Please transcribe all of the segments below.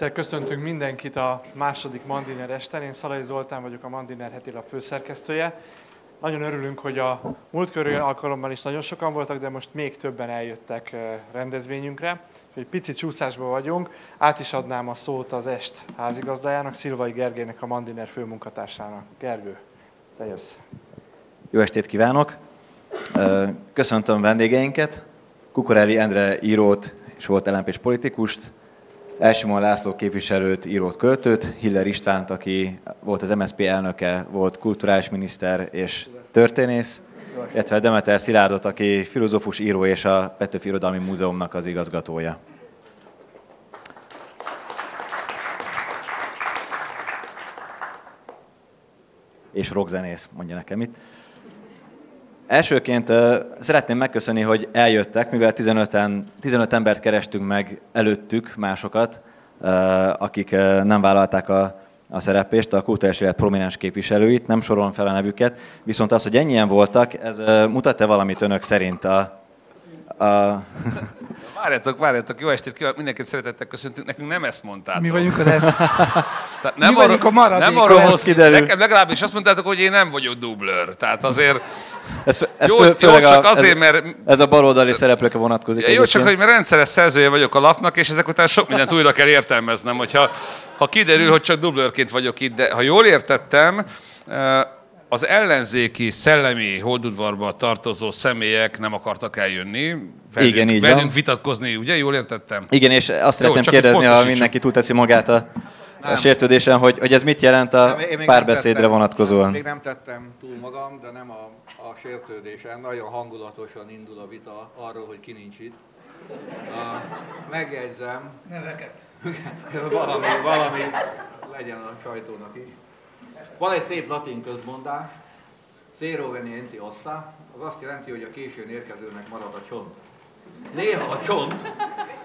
Szeretettel köszöntünk mindenkit a második Mandiner esten. Én Szalai Zoltán vagyok, a Mandiner heti lap főszerkesztője. Nagyon örülünk, hogy a múltkori alkalommal is nagyon sokan voltak, de most még többen eljöttek eh, rendezvényünkre. Egy pici csúszásban vagyunk. Át is adnám a szót az est házigazdájának, Szilvai Gergelynek, a Mandiner főmunkatársának. Gergő, te jössz. Jó estét kívánok! Köszöntöm vendégeinket, Kukorelli Endre írót és volt lmp politikust, Elsimon László képviselőt, írót, költőt, Hiller Istvánt, aki volt az MSZP elnöke, volt kulturális miniszter és történész, illetve Demeter Szilárdot, aki filozófus, író és a Petőfi Irodalmi Múzeumnak az igazgatója. És rockzenész, mondja nekem itt. Elsőként szeretném megköszönni, hogy eljöttek, mivel 15, 15 embert kerestünk meg előttük, másokat, akik nem vállalták a, a szerepést, a kulturális élet prominens képviselőit, nem sorolom fel a nevüket, viszont az, hogy ennyien voltak, ez mutat-e valamit önök szerint a, a... Várjatok, várjatok, jó estét kívánok, mindenkit szeretettel köszöntünk, nekünk nem ezt mondtátok. Mi vagyunk a resz... Tehát nem Mi vagyunk a maradék. Nem arról hoz, nekem legalábbis azt mondtátok, hogy én nem vagyok dublőr. Tehát azért... Ez, ez jó, fő, jó, csak a, azért, mert... Ez a baloldali szereplőke vonatkozik. Jó, csak hogy mert rendszeres szerzője vagyok a lapnak, és ezek után sok mindent újra kell értelmeznem. Hogyha ha kiderül, hogy csak dublőrként vagyok itt, de ha jól értettem, az ellenzéki szellemi holdudvarba tartozó személyek nem akartak eljönni, velünk, Igen, így velünk van. vitatkozni, ugye? Jól értettem? Igen, és azt szeretném kérdezni, ha mindenki túlteszi magát a, a sértődésen, hogy, hogy ez mit jelent a nem, párbeszédre tettem, vonatkozóan? Még nem tettem túl magam, de nem a, a sértődésen. Nagyon hangulatosan indul a vita arról, hogy ki nincs itt. Uh, megjegyzem. Neveket. valami, valami legyen a sajtónak is. Van egy szép latin közmondás, Zero venienti ossa, az azt jelenti, hogy a későn érkezőnek marad a csont. Néha a csont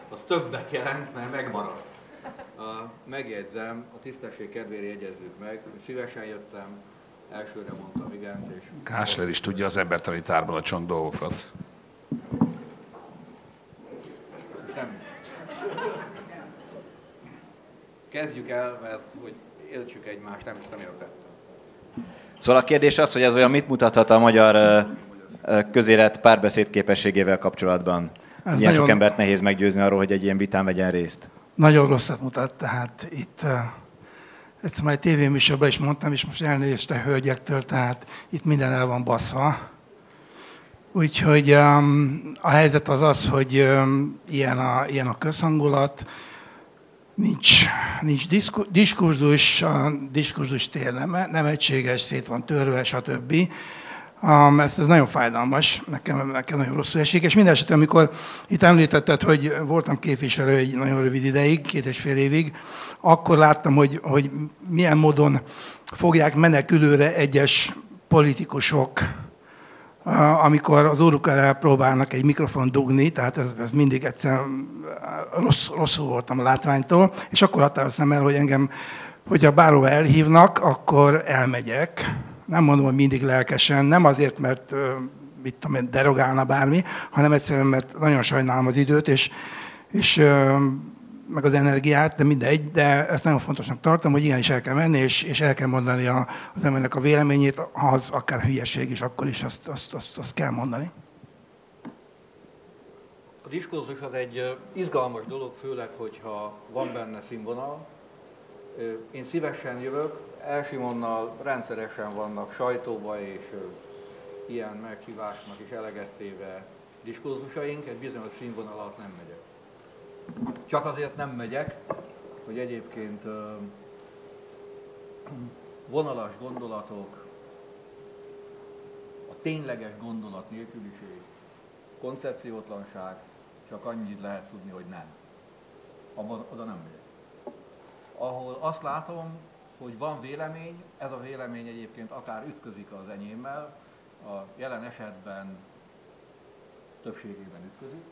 az többet jelent, mert megmarad. Uh, megjegyzem, a tisztesség kedvére jegyezzük meg, szívesen jöttem, elsőre mondtam igent. És Kásler is tudja az embertani tárban a csont dolgokat. Nem. Kezdjük el, mert hogy értsük egymást, nem, nem értettem. Szóval a kérdés az, hogy ez olyan mit mutathat a magyar közélet párbeszéd képességével kapcsolatban. Ez ilyen nagyon, sok embert nehéz meggyőzni arról, hogy egy ilyen vitán vegyen részt. Nagyon rosszat mutat, tehát itt ezt már egy tévéműsorban is mondtam, és most elnézést a hölgyektől, tehát itt minden el van baszva. Úgyhogy um, a helyzet az az, hogy um, ilyen, a, ilyen a közhangulat, nincs, nincs diskurzus, a diskurzus tér nem, nem egységes, szét van törve, stb. Um, ez, ez nagyon fájdalmas, nekem, nekem nagyon rosszul esik, és minden esetben, amikor itt említetted, hogy voltam képviselő egy nagyon rövid ideig, két és fél évig, akkor láttam, hogy, hogy milyen módon fogják menekülőre egyes politikusok amikor az óruk elé próbálnak egy mikrofon dugni, tehát ez, ez mindig egyszerűen rossz, rosszul voltam a látványtól, és akkor határoztam el, hogy engem, hogyha bárhova elhívnak, akkor elmegyek. Nem mondom, hogy mindig lelkesen, nem azért, mert mit tudom én, derogálna bármi, hanem egyszerűen, mert nagyon sajnálom az időt, és, és meg az energiát, de mindegy, de ezt nagyon fontosnak tartom, hogy igenis el kell menni, és, és el kell mondani a, az embernek a véleményét, ha az akár hülyeség is, akkor is azt, azt, azt, azt kell mondani. A diskurzus az egy izgalmas dolog, főleg, hogyha van benne színvonal. Én szívesen jövök, Elsimonnal rendszeresen vannak sajtóba és ilyen meghívásnak is eleget téve diskurzusaink, egy bizonyos színvonal alatt nem megyek. Csak azért nem megyek, hogy egyébként vonalas gondolatok, a tényleges gondolat nélküliség, koncepciótlanság, csak annyit lehet tudni, hogy nem. Oda nem megyek. Ahol azt látom, hogy van vélemény, ez a vélemény egyébként akár ütközik az enyémmel, a jelen esetben többségében ütközik,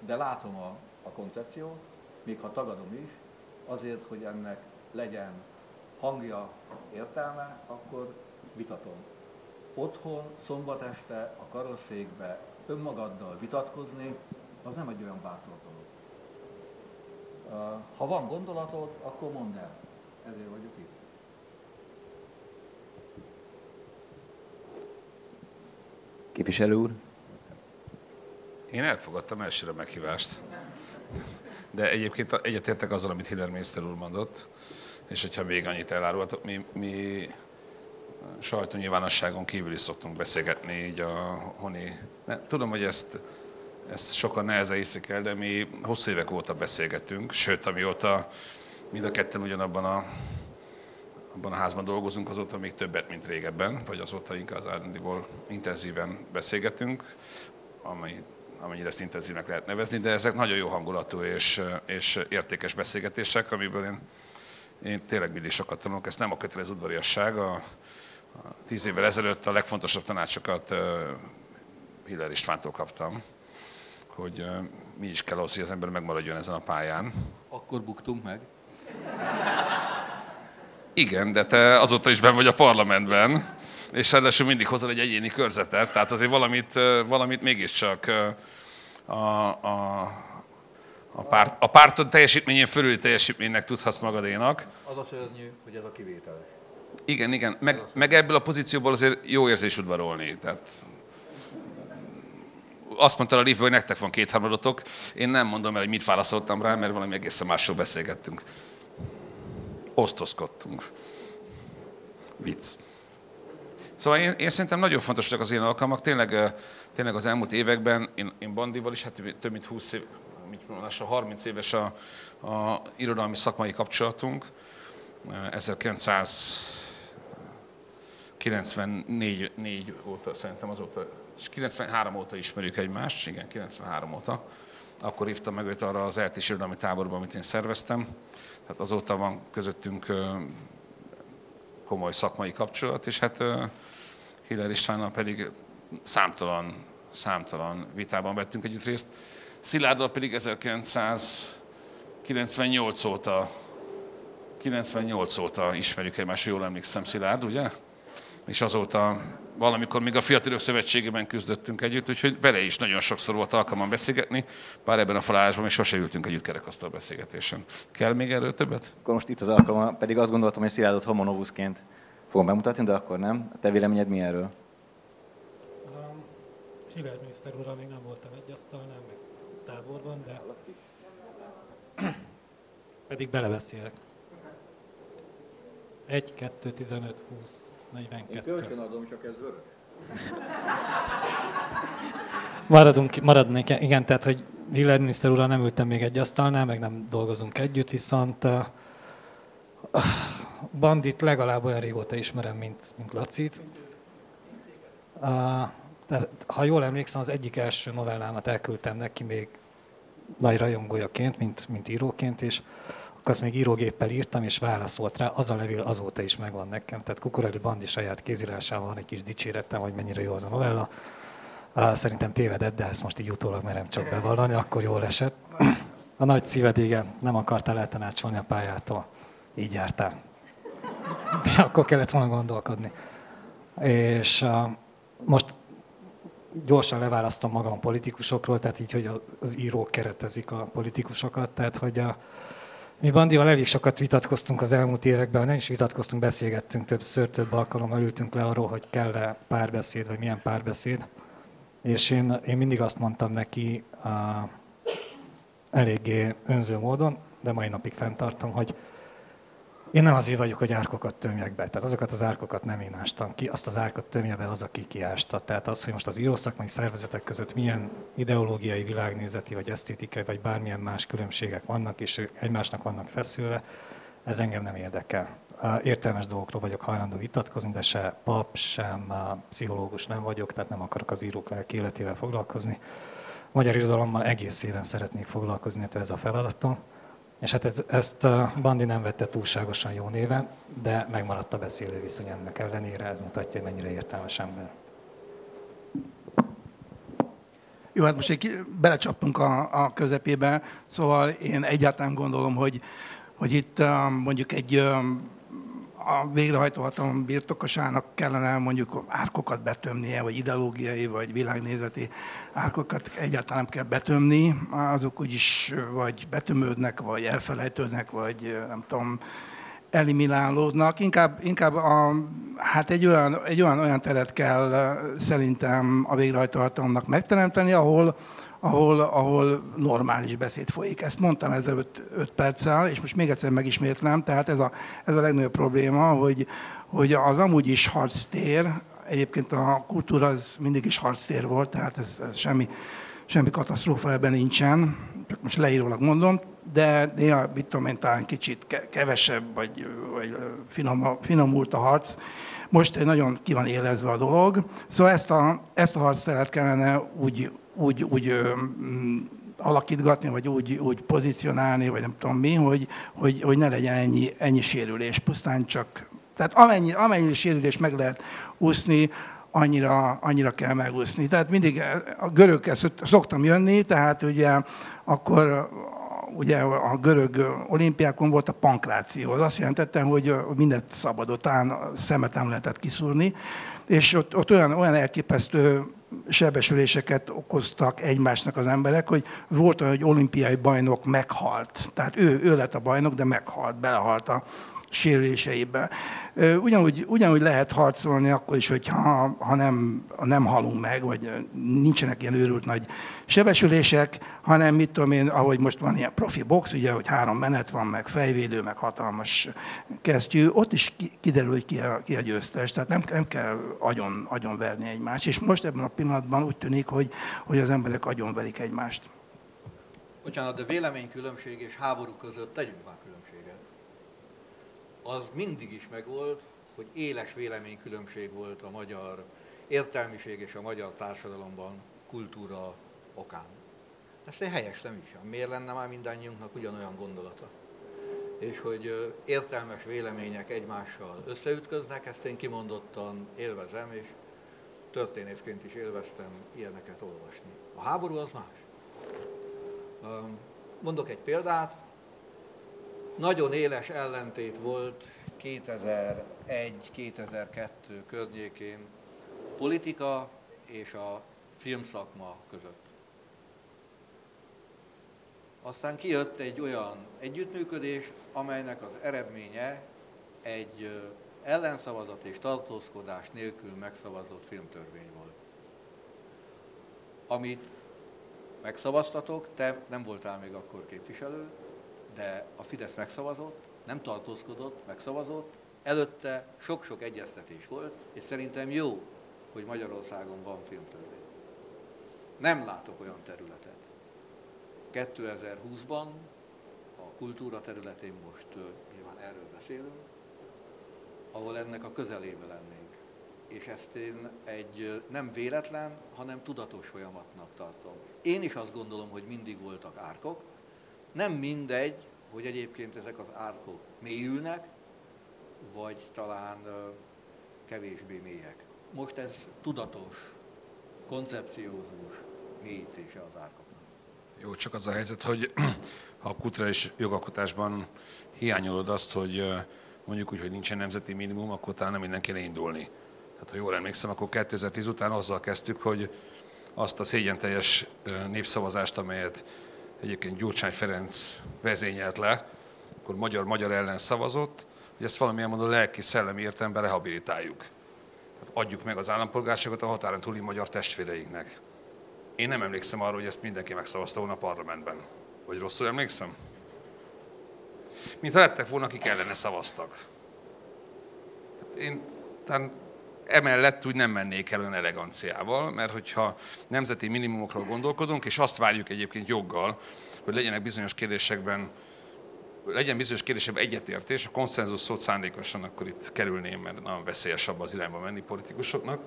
de látom a a koncepció, még ha tagadom is, azért, hogy ennek legyen hangja, értelme, akkor vitatom. Otthon, szombat este, a karosszékbe önmagaddal vitatkozni, az nem egy olyan bátor dolog. Ha van gondolatod, akkor mondd el. Ezért vagyok itt. Képviselő úr. Én elfogadtam elsőre meghívást. De egyébként egyetértek azzal, amit Hiller miniszter úr mondott, és hogyha még annyit elárulhatok, mi, mi sajtónyilvánosságon kívül is szoktunk beszélgetni így a honi. Ne, tudom, hogy ezt, ezt sokan nehezen hiszik el, de mi hosszú évek óta beszélgetünk, sőt, amióta mind a ketten ugyanabban a, abban a házban dolgozunk, azóta még többet, mint régebben, vagy azóta inkább az intenzíven beszélgetünk, amely amennyire ezt intenzívnek lehet nevezni, de ezek nagyon jó hangulatú és, és értékes beszélgetések, amiből én, én tényleg mindig sokat tanulok. Ez nem a kötelező udvariasság. A, a tíz évvel ezelőtt a legfontosabb tanácsokat uh, Hiller Istvántól kaptam, hogy uh, mi is kell ahhoz, hogy az ember megmaradjon ezen a pályán. Akkor buktunk meg. Igen, de te azóta is ben vagy a parlamentben, és ráadásul mindig hozol egy egyéni körzetet, tehát azért valamit, valamit mégiscsak a, a, a, párt, a pártod teljesítményén fölüli teljesítménynek tudhatsz magadénak. Az a szörnyű, hogy ez a kivételes. Igen, igen, meg, meg ebből a pozícióból azért jó érzés udvarolni. Tehát azt mondta a liftben, hogy nektek van két harmadotok. Én nem mondom el, hogy mit válaszoltam rá, mert valami egészen másról beszélgettünk. Osztozkodtunk. Vicc. Szóval én, én szerintem nagyon fontosak az ilyen alkalmak. Tényleg, tényleg az elmúlt években én, én Bandival is, hát több mint 20 év, mit mondom, 30 éves a, a irodalmi szakmai kapcsolatunk. 1994 4 óta, szerintem azóta, és 93 óta ismerjük egymást, igen, 93 óta. Akkor hívtam meg őt arra az eltis irodalmi táborba, amit én szerveztem. Tehát azóta van közöttünk komoly szakmai kapcsolat, és hát Hiller Istvánnal pedig számtalan, számtalan vitában vettünk együtt részt. Szilárddal pedig 1998 óta 98 óta ismerjük egymást, jól emlékszem, Szilárd, ugye? És azóta valamikor még a Fiatalok Szövetségében küzdöttünk együtt, úgyhogy vele is nagyon sokszor volt alkalmam beszélgetni, bár ebben a falásban még sose ültünk együtt kerekasztal beszélgetésen. Kell még erről többet? Akkor most itt az alkalom, pedig azt gondoltam, hogy Szilárdot homonovuszként fogom bemutatni, de akkor nem. A te véleményed mi erről? Um, Hiller miniszter úrral még nem voltam egy asztalnál, meg táborban, de pedig belebeszélek. 1, 2, 15, 20, 42. Én kölcsön adom, csak ez vörös. Maradunk, maradnék, igen, tehát, hogy Hiller miniszter úrral nem ültem még egy asztalnál, meg nem dolgozunk együtt, viszont uh, Bandit legalább olyan régóta ismerem, mint, mint Lacit. Uh, de, ha jól emlékszem, az egyik első novellámat elküldtem neki még nagy rajongójaként, mint, mint íróként, és akkor azt még írógéppel írtam, és válaszolt rá, az a levél azóta is megvan nekem. Tehát Kukoreli Bandi saját kézírásával van egy kis dicséretem, hogy mennyire jó az a novella. Szerintem tévedett, de ezt most így utólag merem csak bevallani, akkor jól esett. A nagy szíved, igen, nem akartál eltanácsolni a pályától. Így jártál. Akkor kellett volna gondolkodni. És most gyorsan leválasztom magam a politikusokról, tehát így, hogy az írók keretezik a politikusokat, tehát hogy a, mi Bandival elég sokat vitatkoztunk az elmúlt években, nem is vitatkoztunk, beszélgettünk többször, több alkalommal ültünk le arról, hogy kell-e párbeszéd, vagy milyen párbeszéd. És én, én mindig azt mondtam neki uh, eléggé önző módon, de mai napig fenntartom, hogy én nem azért vagyok, hogy árkokat tömjek be. Tehát azokat az árkokat nem én ástam ki, azt az árkot tömje be az, aki kiásta. Tehát az, hogy most az írószakmai szervezetek között milyen ideológiai, világnézeti, vagy esztétikai, vagy bármilyen más különbségek vannak, és egymásnak vannak feszülve, ez engem nem érdekel. Értelmes dolgokról vagyok hajlandó vitatkozni, de se pap, sem pszichológus nem vagyok, tehát nem akarok az írók lelki életével foglalkozni. Magyar irodalommal egész éven szeretnék foglalkozni, illetve ez a feladatom. És hát ez, ezt a Bandi nem vette túlságosan jó néven, de megmaradt a beszélő viszony ennek ellenére, ez mutatja, hogy mennyire értelmes ember. Jó, hát most egy belecsaptunk a, a közepébe, szóval én egyáltalán gondolom, hogy, hogy itt mondjuk egy a végrehajtó hatalom birtokosának kellene mondjuk árkokat betömnie, vagy ideológiai, vagy világnézeti árkokat egyáltalán nem kell betömni, azok úgyis vagy betömődnek, vagy elfelejtődnek, vagy nem tudom, eliminálódnak. Inkább, inkább a, hát egy olyan, egy olyan, olyan teret kell szerintem a végrehajtó hatalomnak megteremteni, ahol, ahol, ahol normális beszéd folyik. Ezt mondtam ezzel 5 perccel, és most még egyszer megismétlem, tehát ez a, ez a legnagyobb probléma, hogy, hogy az amúgy is harctér, egyébként a kultúra az mindig is harctér volt, tehát ez, ez semmi, semmi katasztrófa ebben nincsen, most leírólag mondom, de néha, mit tudom én, talán kicsit kevesebb, vagy, vagy finom, finomult a harc. Most nagyon ki van élezve a dolog. Szóval ezt a, ezt a harcteret kellene úgy, úgy, úgy mm, alakítgatni, vagy úgy, úgy pozícionálni, vagy nem tudom mi, hogy, hogy, hogy ne legyen ennyi, ennyi sérülés, pusztán csak... Tehát amennyi, amennyi sérülés meg lehet úszni, annyira, annyira kell megúszni. Tehát mindig a göröghez szoktam jönni, tehát ugye akkor ugye a görög olimpiákon volt a pankráció. Az azt jelentette, hogy mindent szabadott, szemet nem lehetett kiszúrni, és ott, ott olyan, olyan elképesztő sebesüléseket okoztak egymásnak az emberek, hogy volt olyan, hogy olimpiai bajnok meghalt. Tehát ő, ő lett a bajnok, de meghalt, belehalt a sérüléseibe. Ugyanúgy, ugyanúgy lehet harcolni akkor is, hogyha ha nem, nem halunk meg, vagy nincsenek ilyen őrült nagy sebesülések, hanem mit tudom én, ahogy most van ilyen profi box, ugye, hogy három menet van, meg fejvédő, meg hatalmas kesztyű, ott is kiderül, hogy ki a, ki a győztes, tehát nem, nem kell agyon, agyon verni egymást. És most ebben a pillanatban úgy tűnik, hogy, hogy az emberek agyon verik egymást. Bocsánat, de véleménykülönbség és háború között tegyünk már. Az mindig is megvolt, hogy éles véleménykülönbség volt a magyar értelmiség és a magyar társadalomban kultúra okán. Ezt én helyeslem is. Miért lenne már mindannyiunknak ugyanolyan gondolata? És hogy értelmes vélemények egymással összeütköznek, ezt én kimondottan élvezem, és történészként is élveztem ilyeneket olvasni. A háború az más. Mondok egy példát. Nagyon éles ellentét volt 2001-2002 környékén politika és a filmszakma között. Aztán kijött egy olyan együttműködés, amelynek az eredménye egy ellenszavazat és tartózkodás nélkül megszavazott filmtörvény volt. Amit megszavaztatok, te nem voltál még akkor képviselő, de a Fidesz megszavazott, nem tartózkodott, megszavazott, előtte sok-sok egyeztetés volt, és szerintem jó, hogy Magyarországon van filmtörvény. Nem látok olyan területet, 2020-ban a kultúra területén most nyilván erről beszélünk, ahol ennek a közelébe lennénk. És ezt én egy nem véletlen, hanem tudatos folyamatnak tartom. Én is azt gondolom, hogy mindig voltak árkok. Nem mindegy, hogy egyébként ezek az árkok mélyülnek, vagy talán kevésbé mélyek. Most ez tudatos, koncepciózus mélyítése az árkok. Jó, csak az a helyzet, hogy ha a kulturális jogalkotásban hiányolod azt, hogy mondjuk úgy, hogy nincsen nemzeti minimum, akkor talán nem innen kéne indulni. Tehát ha jól emlékszem, akkor 2010 után azzal kezdtük, hogy azt a szégyenteljes népszavazást, amelyet egyébként Gyurcsány Ferenc vezényelt le, akkor magyar-magyar ellen szavazott, hogy ezt valamilyen módon lelki-szellemi értelemben rehabilitáljuk. Adjuk meg az állampolgárságot a határon túli magyar testvéreinknek. Én nem emlékszem arra, hogy ezt mindenki megszavazta volna a parlamentben. Vagy rosszul emlékszem? Mintha lettek volna, akik ellene szavaztak. Én talán emellett úgy nem mennék el olyan eleganciával, mert hogyha nemzeti minimumokról gondolkodunk, és azt várjuk egyébként joggal, hogy legyenek bizonyos kérdésekben legyen bizonyos kérdésebb egyetértés, a konszenzus szót szándékosan akkor itt kerülném, mert nagyon veszélyes abba az irányba menni politikusoknak.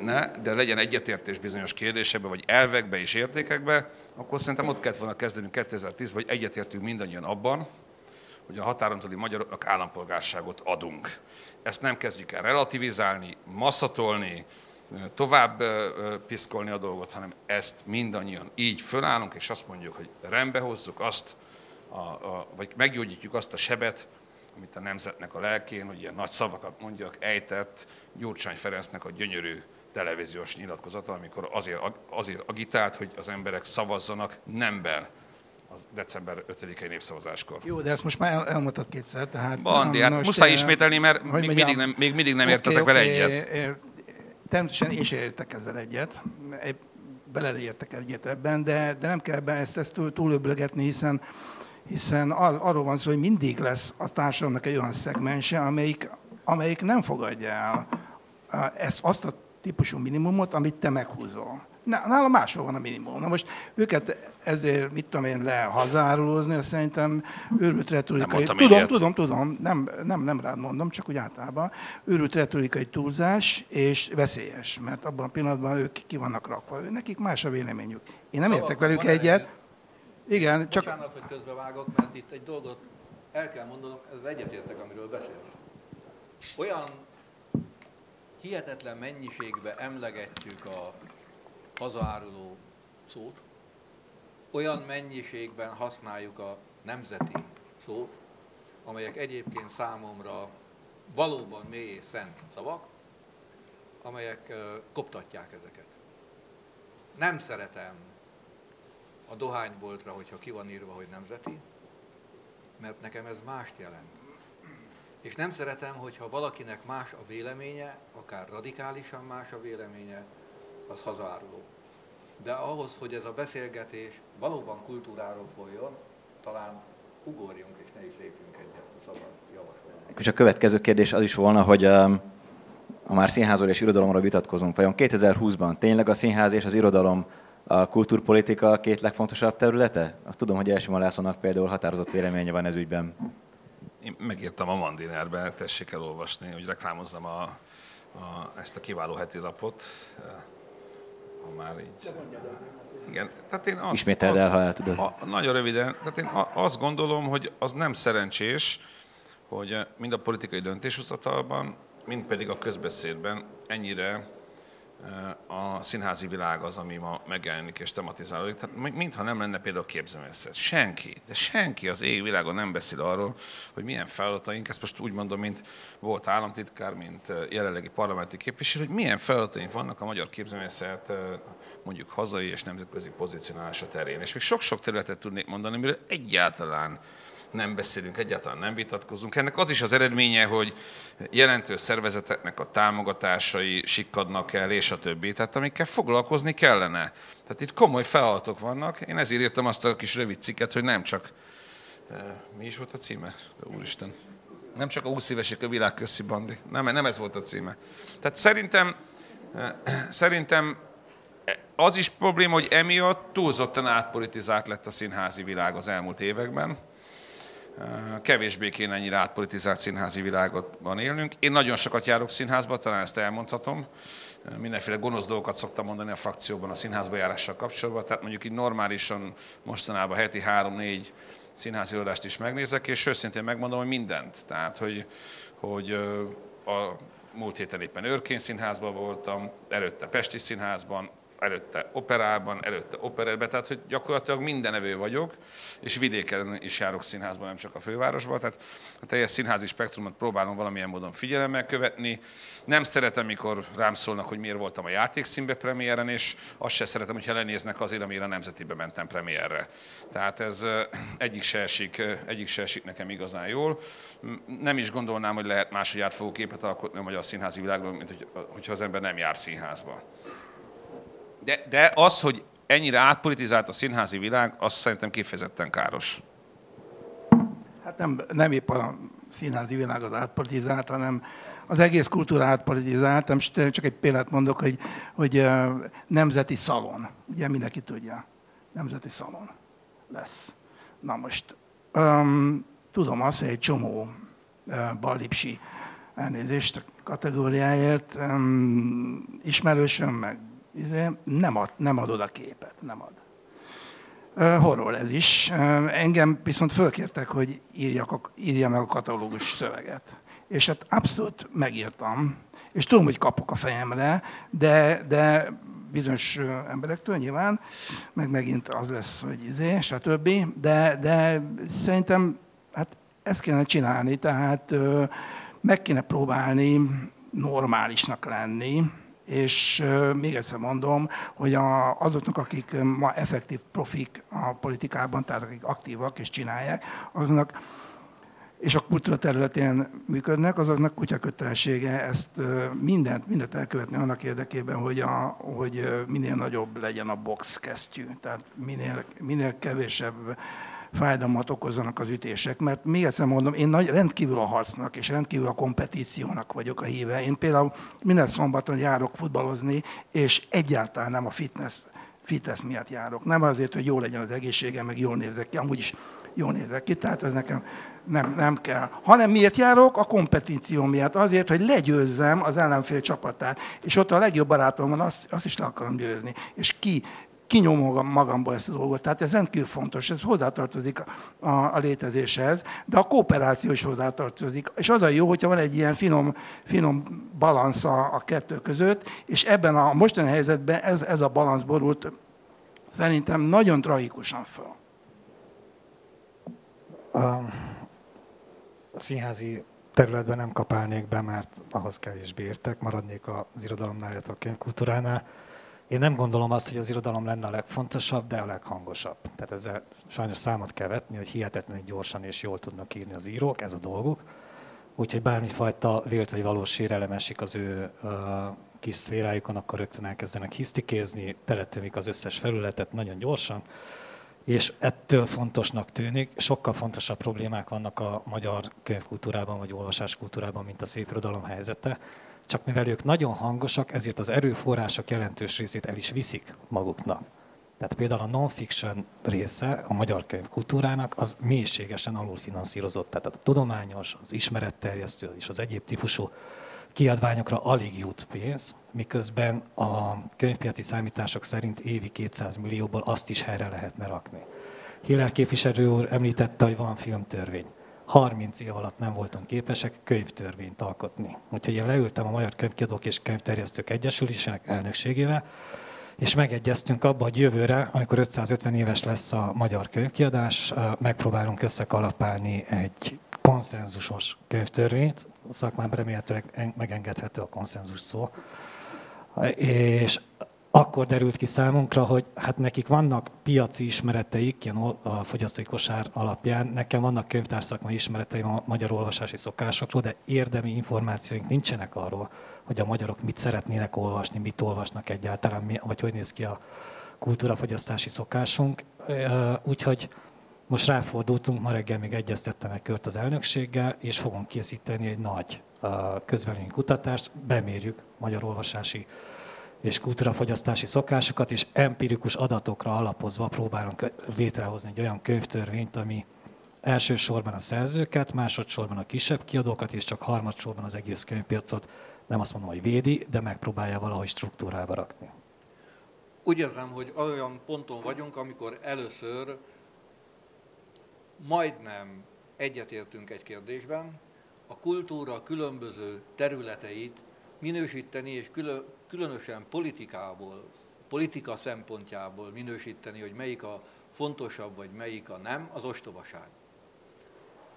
Ne, de legyen egyetértés bizonyos kérdésekbe, vagy elvekbe és értékekbe, akkor szerintem ott kellett volna kezdenünk 2010-ben, hogy egyetértünk mindannyian abban, hogy a határon túli magyaroknak állampolgárságot adunk. Ezt nem kezdjük el relativizálni, masszatolni, tovább piszkolni a dolgot, hanem ezt mindannyian így fölállunk, és azt mondjuk, hogy rendbe hozzuk azt, a, a, vagy meggyógyítjuk azt a sebet, amit a nemzetnek a lelkén, hogy ilyen nagy szavakat mondjak, ejtett Gyurcsány Ferencnek a gyönyörű televíziós nyilatkozata, amikor azért, azért agitált, hogy az emberek szavazzanak nemben az december 5-i népszavazáskor. Jó, de ezt most már el, elmondtad kétszer, tehát... Bandi, hát muszáj ismételni, mert még mindig, nem, még mindig nem értetek okay, vele egyet. Természetesen én sem értek ezzel egyet, beleértek egyet ebben, de, de nem kell ebben ezt, ezt túl, túlöblögetni, hiszen, hiszen ar, arról van szó, hogy mindig lesz a társadalomnak egy olyan szegmense, amelyik, amelyik nem fogadja el ezt, azt a típusú minimumot, amit te meghúzol. Nála máshol van a minimum. Na most őket ezért, mit tudom én, lehazárulózni, azt szerintem őrült retorikai... Nem tudom, ilyet. tudom, tudom, nem, nem, nem rád mondom, csak úgy általában. Őrült retorikai túlzás és veszélyes, mert abban a pillanatban ők ki vannak rakva. Nekik más a véleményük. Én nem szóval értek velük egyet. Igen, csak... Bocsánat, hogy közbevágok, mert itt egy dolgot el kell mondanom, ez egyetértek, amiről beszélsz. Olyan hihetetlen mennyiségbe emlegetjük a hazaáruló szót, olyan mennyiségben használjuk a nemzeti szót, amelyek egyébként számomra valóban mély és szent szavak, amelyek koptatják ezeket. Nem szeretem a dohányboltra, hogyha ki van írva, hogy nemzeti, mert nekem ez mást jelent. És nem szeretem, hogyha valakinek más a véleménye, akár radikálisan más a véleménye, az hazáruló. De ahhoz, hogy ez a beszélgetés valóban kultúráról folyjon, talán ugorjunk és ne is lépjünk egyet, a szabad javasolni. És a következő kérdés az is volna, hogy um, ha már színházról és irodalomra vitatkozunk, vajon 2020-ban tényleg a színház és az irodalom a kultúrpolitika a két legfontosabb területe? Azt tudom, hogy Első Malászónak például határozott véleménye van ez ügyben. Én megírtam a Mandinerbe, tessék elolvasni, hogy reklámozzam a, a, ezt a kiváló heti lapot ha már így... Igen, tehát én azt, Ismételd el, ha el tudod. A, nagyon röviden, tehát én azt gondolom, hogy az nem szerencsés, hogy mind a politikai döntéshozatalban, mind pedig a közbeszédben ennyire a színházi világ az, ami ma megjelenik és tematizálódik. Tehát mintha nem lenne például képzőművészet. Senki, de senki az ég világon nem beszél arról, hogy milyen feladataink, ezt most úgy mondom, mint volt államtitkár, mint jelenlegi parlamenti képviselő, hogy milyen feladataink vannak a magyar képzőművészet mondjuk hazai és nemzetközi pozícionálása terén. És még sok-sok területet tudnék mondani, amiről egyáltalán nem beszélünk, egyáltalán nem vitatkozunk. Ennek az is az eredménye, hogy jelentős szervezeteknek a támogatásai sikkadnak el, és a többi. Tehát amikkel foglalkozni kellene. Tehát itt komoly feladatok vannak. Én ezért írtam azt a kis rövid cikket, hogy nem csak... Eh, mi is volt a címe? De úristen. Nem csak a 20 évesek a világ köszi bandi. Nem, nem ez volt a címe. Tehát szerintem, eh, szerintem az is probléma, hogy emiatt túlzottan átpolitizált lett a színházi világ az elmúlt években kevésbé kéne ennyire átpolitizált színházi világban élnünk. Én nagyon sokat járok színházba, talán ezt elmondhatom. Mindenféle gonosz dolgokat szoktam mondani a frakcióban a színházba járással kapcsolatban, tehát mondjuk így normálisan mostanában heti három-négy színházi előadást is megnézek, és őszintén megmondom, hogy mindent. Tehát, hogy, hogy a múlt héten éppen Örkény színházban voltam, előtte Pesti színházban, előtte operában, előtte operetben, tehát hogy gyakorlatilag mindenevő vagyok, és vidéken is járok színházban, nem csak a fővárosban, tehát a teljes színházi spektrumot próbálom valamilyen módon figyelemmel követni. Nem szeretem, mikor rám szólnak, hogy miért voltam a játékszínbe premiéren, és azt se szeretem, hogyha lenéznek azért, amire a Nemzetibe mentem premierre. Tehát ez egyik se esik, egyik se esik nekem igazán jól. Nem is gondolnám, hogy lehet máshogy átfogó képet alkotni a magyar színházi világról, mint hogy, hogyha az ember nem jár színházba. De, de az, hogy ennyire átpolitizált a színházi világ, az szerintem kifejezetten káros. Hát nem, nem épp a színházi világ az átpolitizált, hanem az egész kultúra átpolitizált. Most csak egy példát mondok, hogy, hogy nemzeti szalon. Ugye mindenki tudja. Nemzeti szalon lesz. Na most, um, tudom azt, hogy egy csomó uh, ballipsi elnézést a kategóriáért um, ismerősöm, meg nem, ad, nem adod a képet, nem ad. horror ez is. Engem viszont fölkértek, hogy írjak, írja meg a katalógus szöveget. És hát abszolút megírtam, és tudom, hogy kapok a fejemre, de, de bizonyos emberektől nyilván, meg megint az lesz, hogy izé, stb. De, de szerintem hát ezt kellene csinálni, tehát meg kéne próbálni normálisnak lenni, és még egyszer mondom, hogy a, azoknak, akik ma effektív profik a politikában, tehát akik aktívak és csinálják, azoknak és a kultúra területén működnek, azoknak kutya kötelessége ezt mindent, mindent elkövetni annak érdekében, hogy, a, hogy minél nagyobb legyen a box kesztyű. Tehát minél, minél kevésebb fájdalmat okozzanak az ütések, mert még egyszer mondom, én nagy, rendkívül a harcnak és rendkívül a kompetíciónak vagyok a híve. Én például minden szombaton járok futballozni, és egyáltalán nem a fitness, fitness miatt járok. Nem azért, hogy jó legyen az egészségem, meg jól nézek ki, amúgy is jól nézek ki, tehát ez nekem nem, nem kell. Hanem miért járok? A kompetíció miatt. Azért, hogy legyőzzem az ellenfél csapatát. És ott a legjobb barátom van, azt, azt is le akarom győzni. És ki kinyomom magamból ezt a dolgot. Tehát ez rendkívül fontos, ez hozzátartozik a, a létezéshez, de a kooperáció is hozzátartozik. És az a jó, hogyha van egy ilyen finom, finom balansz a, a kettő között, és ebben a mostani helyzetben ez, ez a balansz borult szerintem nagyon tragikusan fel. A színházi területben nem kapálnék be, mert ahhoz kevésbé értek, maradnék az irodalomnál, illetve a könyvkultúránál. Én nem gondolom azt, hogy az irodalom lenne a legfontosabb, de a leghangosabb. Tehát ezzel sajnos számot kell vetni, hogy hihetetlenül gyorsan és jól tudnak írni az írók, ez a dolguk. Úgyhogy bármifajta vélt vagy valós sérelem esik az ő uh, kis szférájukon, akkor rögtön elkezdenek hisztikézni, teletövik az összes felületet nagyon gyorsan, és ettől fontosnak tűnik. Sokkal fontosabb problémák vannak a magyar könyvkultúrában vagy olvasáskultúrában, mint a szép irodalom helyzete csak mivel ők nagyon hangosak, ezért az erőforrások jelentős részét el is viszik maguknak. Tehát például a non-fiction része a magyar könyvkultúrának az mélységesen alulfinanszírozott. Tehát a tudományos, az ismeretterjesztő és az egyéb típusú kiadványokra alig jut pénz, miközben a könyvpiaci számítások szerint évi 200 millióból azt is helyre lehetne rakni. Hiller képviselő úr említette, hogy van filmtörvény. 30 év alatt nem voltunk képesek könyvtörvényt alkotni. Úgyhogy én leültem a Magyar Könyvkiadók és Könyvterjesztők Egyesülésének elnökségével, és megegyeztünk abba, hogy jövőre, amikor 550 éves lesz a magyar könyvkiadás, megpróbálunk összekalapálni egy konszenzusos könyvtörvényt, a szakmában remélhetőleg megengedhető a konszenzus szó, és akkor derült ki számunkra, hogy hát nekik vannak piaci ismereteik, ilyen a fogyasztói kosár alapján, nekem vannak könyvtárszakmai ismereteim a magyar olvasási szokásokról, de érdemi információink nincsenek arról, hogy a magyarok mit szeretnének olvasni, mit olvasnak egyáltalán, vagy hogy néz ki a kultúrafogyasztási szokásunk. Úgyhogy most ráfordultunk, ma reggel még egyeztettem egy kört az elnökséggel, és fogunk készíteni egy nagy közvéleménykutatást, bemérjük magyar olvasási és kultúrafogyasztási szokásokat, és empirikus adatokra alapozva próbálunk létrehozni egy olyan könyvtörvényt, ami elsősorban a szerzőket, másodszorban a kisebb kiadókat, és csak harmadsorban az egész könyvpiacot, nem azt mondom, hogy védi, de megpróbálja valahogy struktúrába rakni. Úgy érzem, hogy olyan ponton vagyunk, amikor először majdnem egyetértünk egy kérdésben, a kultúra különböző területeit minősíteni és külön, különösen politikából, politika szempontjából minősíteni, hogy melyik a fontosabb, vagy melyik a nem, az ostobaság.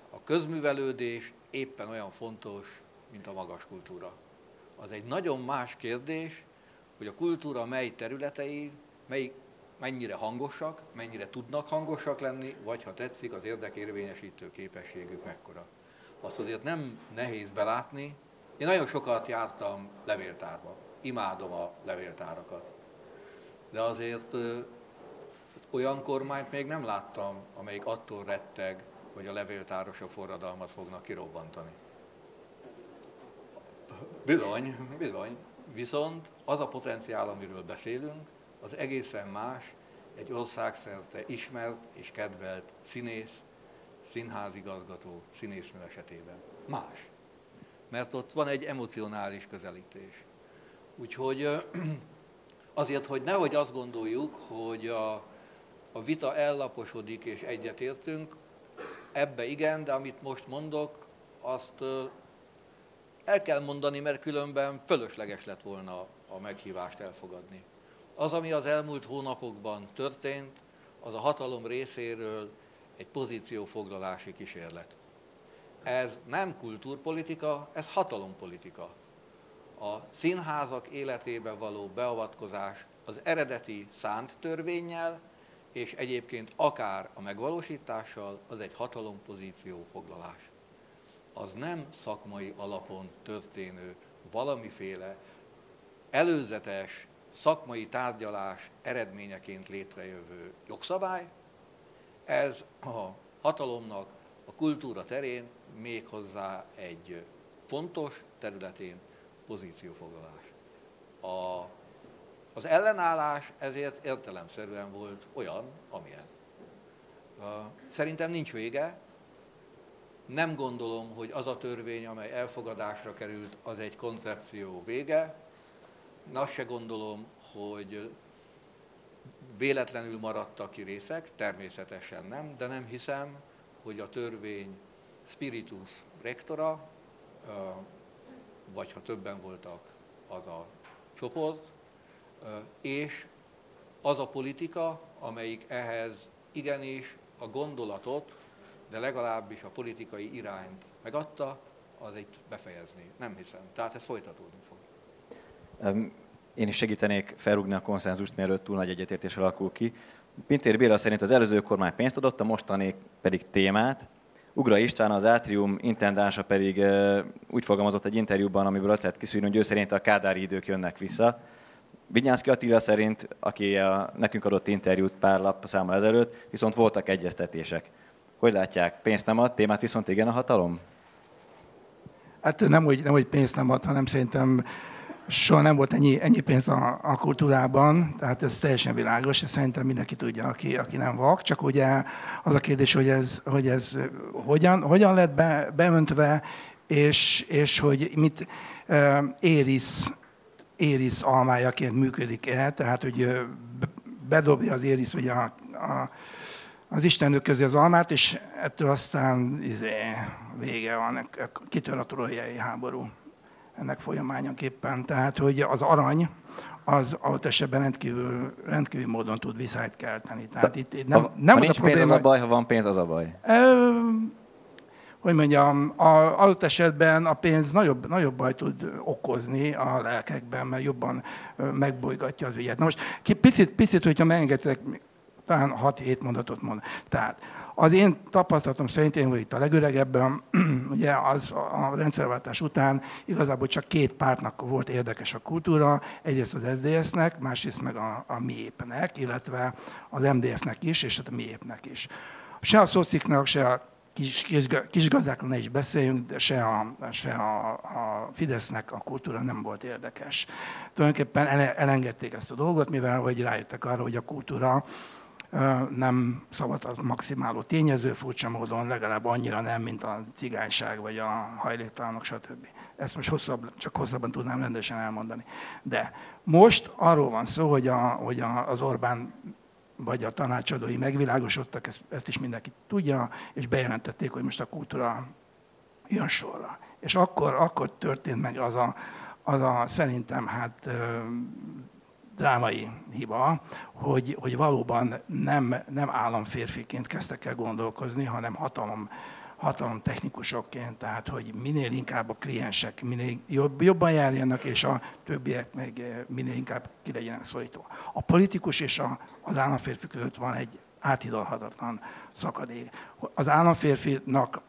A közművelődés éppen olyan fontos, mint a magas kultúra. Az egy nagyon más kérdés, hogy a kultúra mely területei, mely, mennyire hangosak, mennyire tudnak hangosak lenni, vagy ha tetszik, az érdekérvényesítő képességük mekkora. Azt azért nem nehéz belátni. Én nagyon sokat jártam levéltárba imádom a levéltárakat. De azért olyan kormányt még nem láttam, amelyik attól retteg, hogy a levéltárosok forradalmat fognak kirobbantani. Bizony, bizony. Viszont az a potenciál, amiről beszélünk, az egészen más egy országszerte ismert és kedvelt színész, színházigazgató, színésznő esetében. Más. Mert ott van egy emocionális közelítés. Úgyhogy azért, hogy nehogy azt gondoljuk, hogy a, a vita ellaposodik és egyetértünk, ebbe igen, de amit most mondok, azt el kell mondani, mert különben fölösleges lett volna a meghívást elfogadni. Az, ami az elmúlt hónapokban történt, az a hatalom részéről egy pozíciófoglalási kísérlet. ez nem kultúrpolitika, ez hatalompolitika. A színházak életébe való beavatkozás az eredeti szánt törvényel, és egyébként akár a megvalósítással, az egy hatalompozíció foglalás. Az nem szakmai alapon történő valamiféle előzetes szakmai tárgyalás eredményeként létrejövő jogszabály, ez a hatalomnak a kultúra terén méghozzá egy fontos területén pozíciófoglalás. A, az ellenállás ezért értelemszerűen volt olyan, amilyen. Szerintem nincs vége. Nem gondolom, hogy az a törvény, amely elfogadásra került, az egy koncepció vége. Azt se gondolom, hogy véletlenül maradtak ki részek, természetesen nem, de nem hiszem, hogy a törvény spiritus rectora, vagy ha többen voltak, az a csoport, és az a politika, amelyik ehhez igenis a gondolatot, de legalábbis a politikai irányt megadta, az itt befejezni. Nem hiszem. Tehát ez folytatódni fog. Én is segítenék felrúgni a konszenzust, mielőtt túl nagy egyetértés alakul ki. Pintér Béla szerint az előző kormány pénzt adott, a mostani pedig témát. Ugra István, az Átrium intendása pedig úgy fogalmazott egy interjúban, amiből azt lehet kiszűrni, hogy ő szerint a kádári idők jönnek vissza. Vinyánszki Attila szerint, aki a, nekünk adott interjút pár lap számmal ezelőtt, viszont voltak egyeztetések. Hogy látják, pénzt nem ad, témát viszont igen a hatalom? Hát nem, hogy, nem, hogy pénzt nem ad, hanem szerintem soha nem volt ennyi, ennyi pénz a, a kultúrában, tehát ez teljesen világos, és szerintem mindenki tudja, aki, aki nem vak. Csak ugye az a kérdés, hogy ez, hogy ez hogyan, hogyan lett be, beöntve, és, és hogy mit Éris, Éris almájaként működik-e, tehát hogy bedobja az Éris ugye a, a, az Istenök közé az almát, és ettől aztán izé, vége van, kitör a trójai háború ennek folyamányaképpen. Tehát, hogy az arany, az adott esetben rendkívül, rendkívül módon tud viszályt kelteni. Tehát itt, itt nem, ha, nem ha nincs a probléma, pénz, az a baj, ha van pénz, az a baj. Ö, hogy mondjam, a, adott esetben a pénz nagyobb, nagyobb baj tud okozni a lelkekben, mert jobban megbolygatja az ügyet. Na most picit, picit hogyha megengedtek, talán 6-7 mondatot mond. Tehát az én tapasztalatom szerint, én vagyok itt a legöregebben, ugye az a rendszerváltás után igazából csak két pártnak volt érdekes a kultúra, egyrészt az SZDSZ-nek, másrészt meg a, a MIÉP-nek, illetve az MDF-nek is, és a MIÉP-nek is. Se a szociknak, se a kis, kis, kisgazdákról ne is beszéljünk, de se, a, se a, a Fidesznek a kultúra nem volt érdekes. Tulajdonképpen elengedték ezt a dolgot, mivel hogy rájöttek arra, hogy a kultúra nem a maximáló tényező, furcsa módon legalább annyira nem, mint a cigányság, vagy a hajléktalanok, stb. Ezt most hosszabb, csak hosszabban tudnám rendesen elmondani. De most arról van szó, hogy, a, hogy a, az Orbán vagy a tanácsadói megvilágosodtak, ezt, ezt is mindenki tudja, és bejelentették, hogy most a kultúra jön sorra. És akkor, akkor történt meg az a, az a szerintem hát drámai hiba, hogy, hogy valóban nem, nem államférfiként kezdtek el gondolkozni, hanem hatalom, hatalom technikusokként, tehát hogy minél inkább a kliensek minél jobb, jobban járjanak, és a többiek meg eh, minél inkább ki legyenek szorítva. A politikus és a, az államférfi között van egy áthidalhatatlan szakadék. Az államférfinak,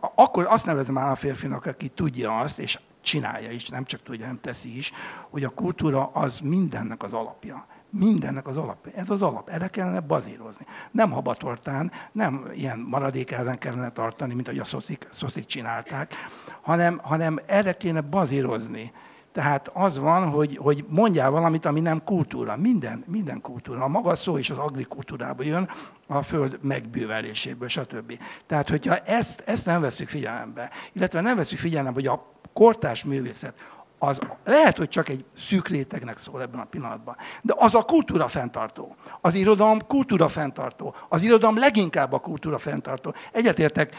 akkor azt nevezem államférfinak, aki tudja azt, és csinálja is, nem csak tudja, nem teszi is, hogy a kultúra az mindennek az alapja. Mindennek az alapja. Ez az alap. Erre kellene bazírozni. Nem habatortán, nem ilyen maradék elven kellene tartani, mint ahogy a szoszik, szoszik csinálták, hanem, hanem erre kéne bazírozni. Tehát az van, hogy, hogy mondjál valamit, ami nem kultúra. Minden, minden kultúra. A maga szó is az agrikultúrából jön, a föld megbűveléséből, stb. Tehát, hogyha ezt, ezt nem veszük figyelembe, illetve nem veszük figyelembe, hogy a kortárs művészet, az lehet, hogy csak egy szűk rétegnek szól ebben a pillanatban, de az a kultúra fenntartó. Az irodalom kultúra fenntartó. Az irodalom leginkább a kultúra fenntartó. Egyetértek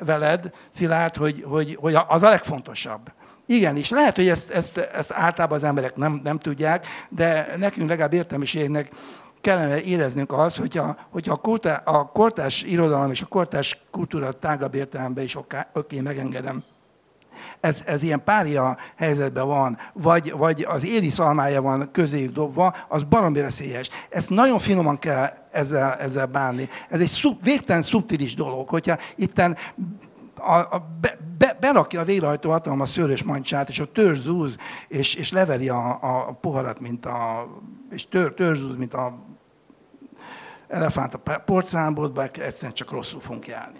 veled, Szilárd, hogy, hogy, hogy az a legfontosabb. Igen, és lehet, hogy ezt, ezt, ezt általában az emberek nem, nem tudják, de nekünk legalább értelmiségnek kellene éreznünk azt, hogyha, hogyha a, kortá, a kortás irodalom és a kortás kultúra tágabb értelemben is oké, oké megengedem, ez, ez ilyen pária helyzetben van, vagy, vagy az éri szalmája van közéjük dobva, az baromi veszélyes. Ezt nagyon finoman kell ezzel, ezzel bánni. Ez egy szub, végtelen szubtilis dolog, hogyha itten a, a, be, be, berakja a végrehajtó hatalom a szőrös mancsát, és a törzs zúz, és, és leveri a, a poharat, mint a, és tör, törzs mint a elefánt a porcelánboltba, egyszerűen csak rosszul fogunk járni.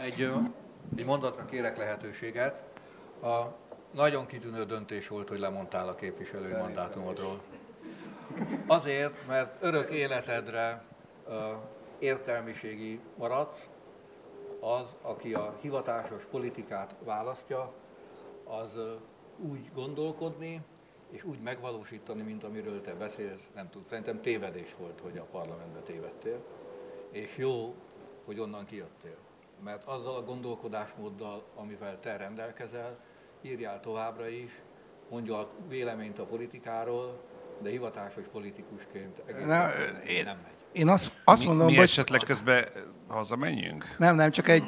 Egy, egy mondatra kérek lehetőséget. A nagyon kitűnő döntés volt, hogy lemondtál a képviselői mandátumodról. Azért, mert örök életedre értelmiségi maradsz, az, aki a hivatásos politikát választja, az úgy gondolkodni, és úgy megvalósítani, mint amiről te beszélsz, nem tud. Szerintem tévedés volt, hogy a parlamentbe tévedtél, és jó, hogy onnan kijöttél. Mert azzal a gondolkodásmóddal, amivel te rendelkezel, írjál továbbra is, mondja a véleményt a politikáról, de hivatásos politikusként egész Na, én, nem megy. Én azt, azt mi, mondom, mi hogy... esetleg közben hazamenjünk? Nem, nem, csak egy...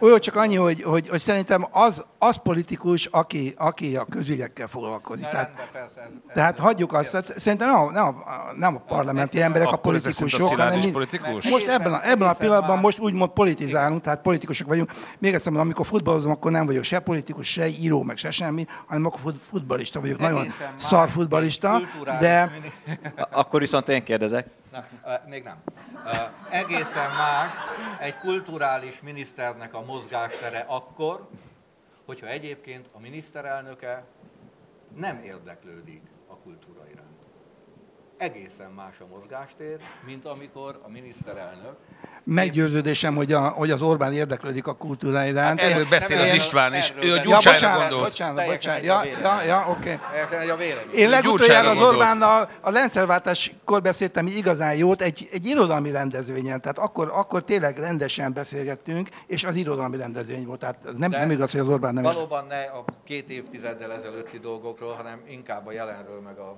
Olyan csak annyi, hogy, hogy, hogy szerintem az, az politikus, aki, aki a közügyekkel foglalkozik. Na, Tehát, rendben, persze, ez, ez, tehát hagyjuk azt, tehát szerintem nem, a- nem, a- nem a parlamenti emberek a politikusok, hanem is mi- politikus? most ebben a, ebben a pillanatban most úgymond politizálunk, tehát politikusok vagyunk. Még egyszer mondom, amikor futballozom, akkor nem vagyok se politikus, se író, meg se semmi, hanem akkor fut- futballista vagyok, nagyon szar futballista, de Akkor viszont én kérdezek. Még nem. Egészen más egy kulturális miniszternek a mozgástere akkor, hogyha egyébként a miniszterelnöke nem érdeklődik a kultúra iránt. Egészen más a mozgástér, mint amikor a miniszterelnök meggyőződésem, hogy, a, hogy az Orbán érdeklődik a kultúra iránt. Erről Én- beszél az én- István is. Ő a beszél. Ja, Gyurcsányra bocsánat, gondolt. bocsánat, bocsánat. a Ja, vélemény. ja, ja, oké. A vélemény. Én legutoljára az. Orbánnal a rendszerváltáskor beszéltem igazán jót egy, egy irodalmi rendezvényen. Tehát akkor, akkor tényleg rendesen beszélgettünk, és az irodalmi rendezvény volt. Tehát nem, De nem igaz, hogy az Orbán nem is. Valóban ne a két évtizeddel ezelőtti dolgokról, hanem inkább a jelenről, meg a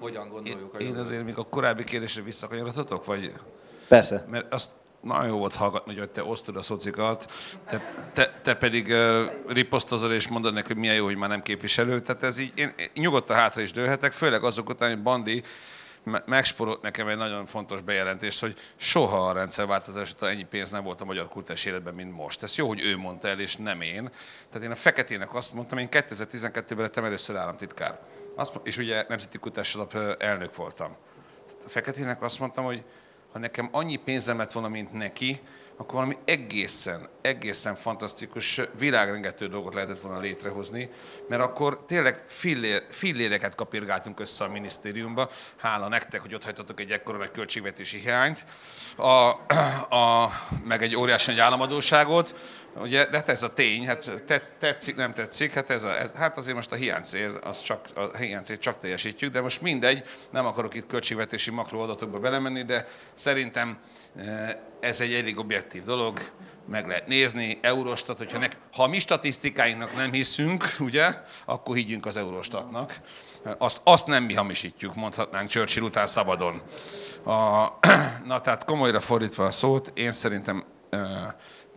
hogyan gondoljuk a Én jövőt. azért még a korábbi kérdésre visszakanyarodhatok, vagy Persze. mert azt nagyon jó volt hallgatni, hogy te osztod a szocikat, te, te, te pedig uh, riposztozol és mondod neki, hogy milyen jó, hogy már nem képviselő. Tehát ez így, én, én nyugodtan hátra is dőlhetek, főleg azok után, hogy Bandi me- megsporolt nekem egy nagyon fontos bejelentést, hogy soha a rendszerváltozás után ennyi pénz nem volt a magyar kultúrás életben, mint most. Ez jó, hogy ő mondta el, és nem én. Tehát én a Feketének azt mondtam, én 2012-ben lettem először államtitkár. Azt, és ugye Nemzeti Kutatás Alap elnök voltam. Tehát a Feketének azt mondtam, hogy ha nekem annyi pénzem lett volna, mint neki, akkor valami egészen, egészen fantasztikus, világrengető dolgot lehetett volna létrehozni, mert akkor tényleg fillér, filléreket kapirgáltunk össze a minisztériumba. Hála nektek, hogy ott hagytatok egy ekkora nagy költségvetési hiányt, a, a, meg egy óriási nagy államadóságot, Ugye, de hát ez a tény, hát tet- tetszik, nem tetszik, hát, ez a, ez, hát azért most a hiánycél, az csak, a hiánycél csak teljesítjük, de most mindegy, nem akarok itt költségvetési makroadatokba belemenni, de szerintem ez egy elég objektív dolog, meg lehet nézni, Eurostat, hogyha nek, ha mi statisztikáinknak nem hiszünk, ugye, akkor higgyünk az Eurostatnak. Azt, azt nem mi hamisítjuk, mondhatnánk Churchill után szabadon. A, na tehát komolyra fordítva a szót, én szerintem eh,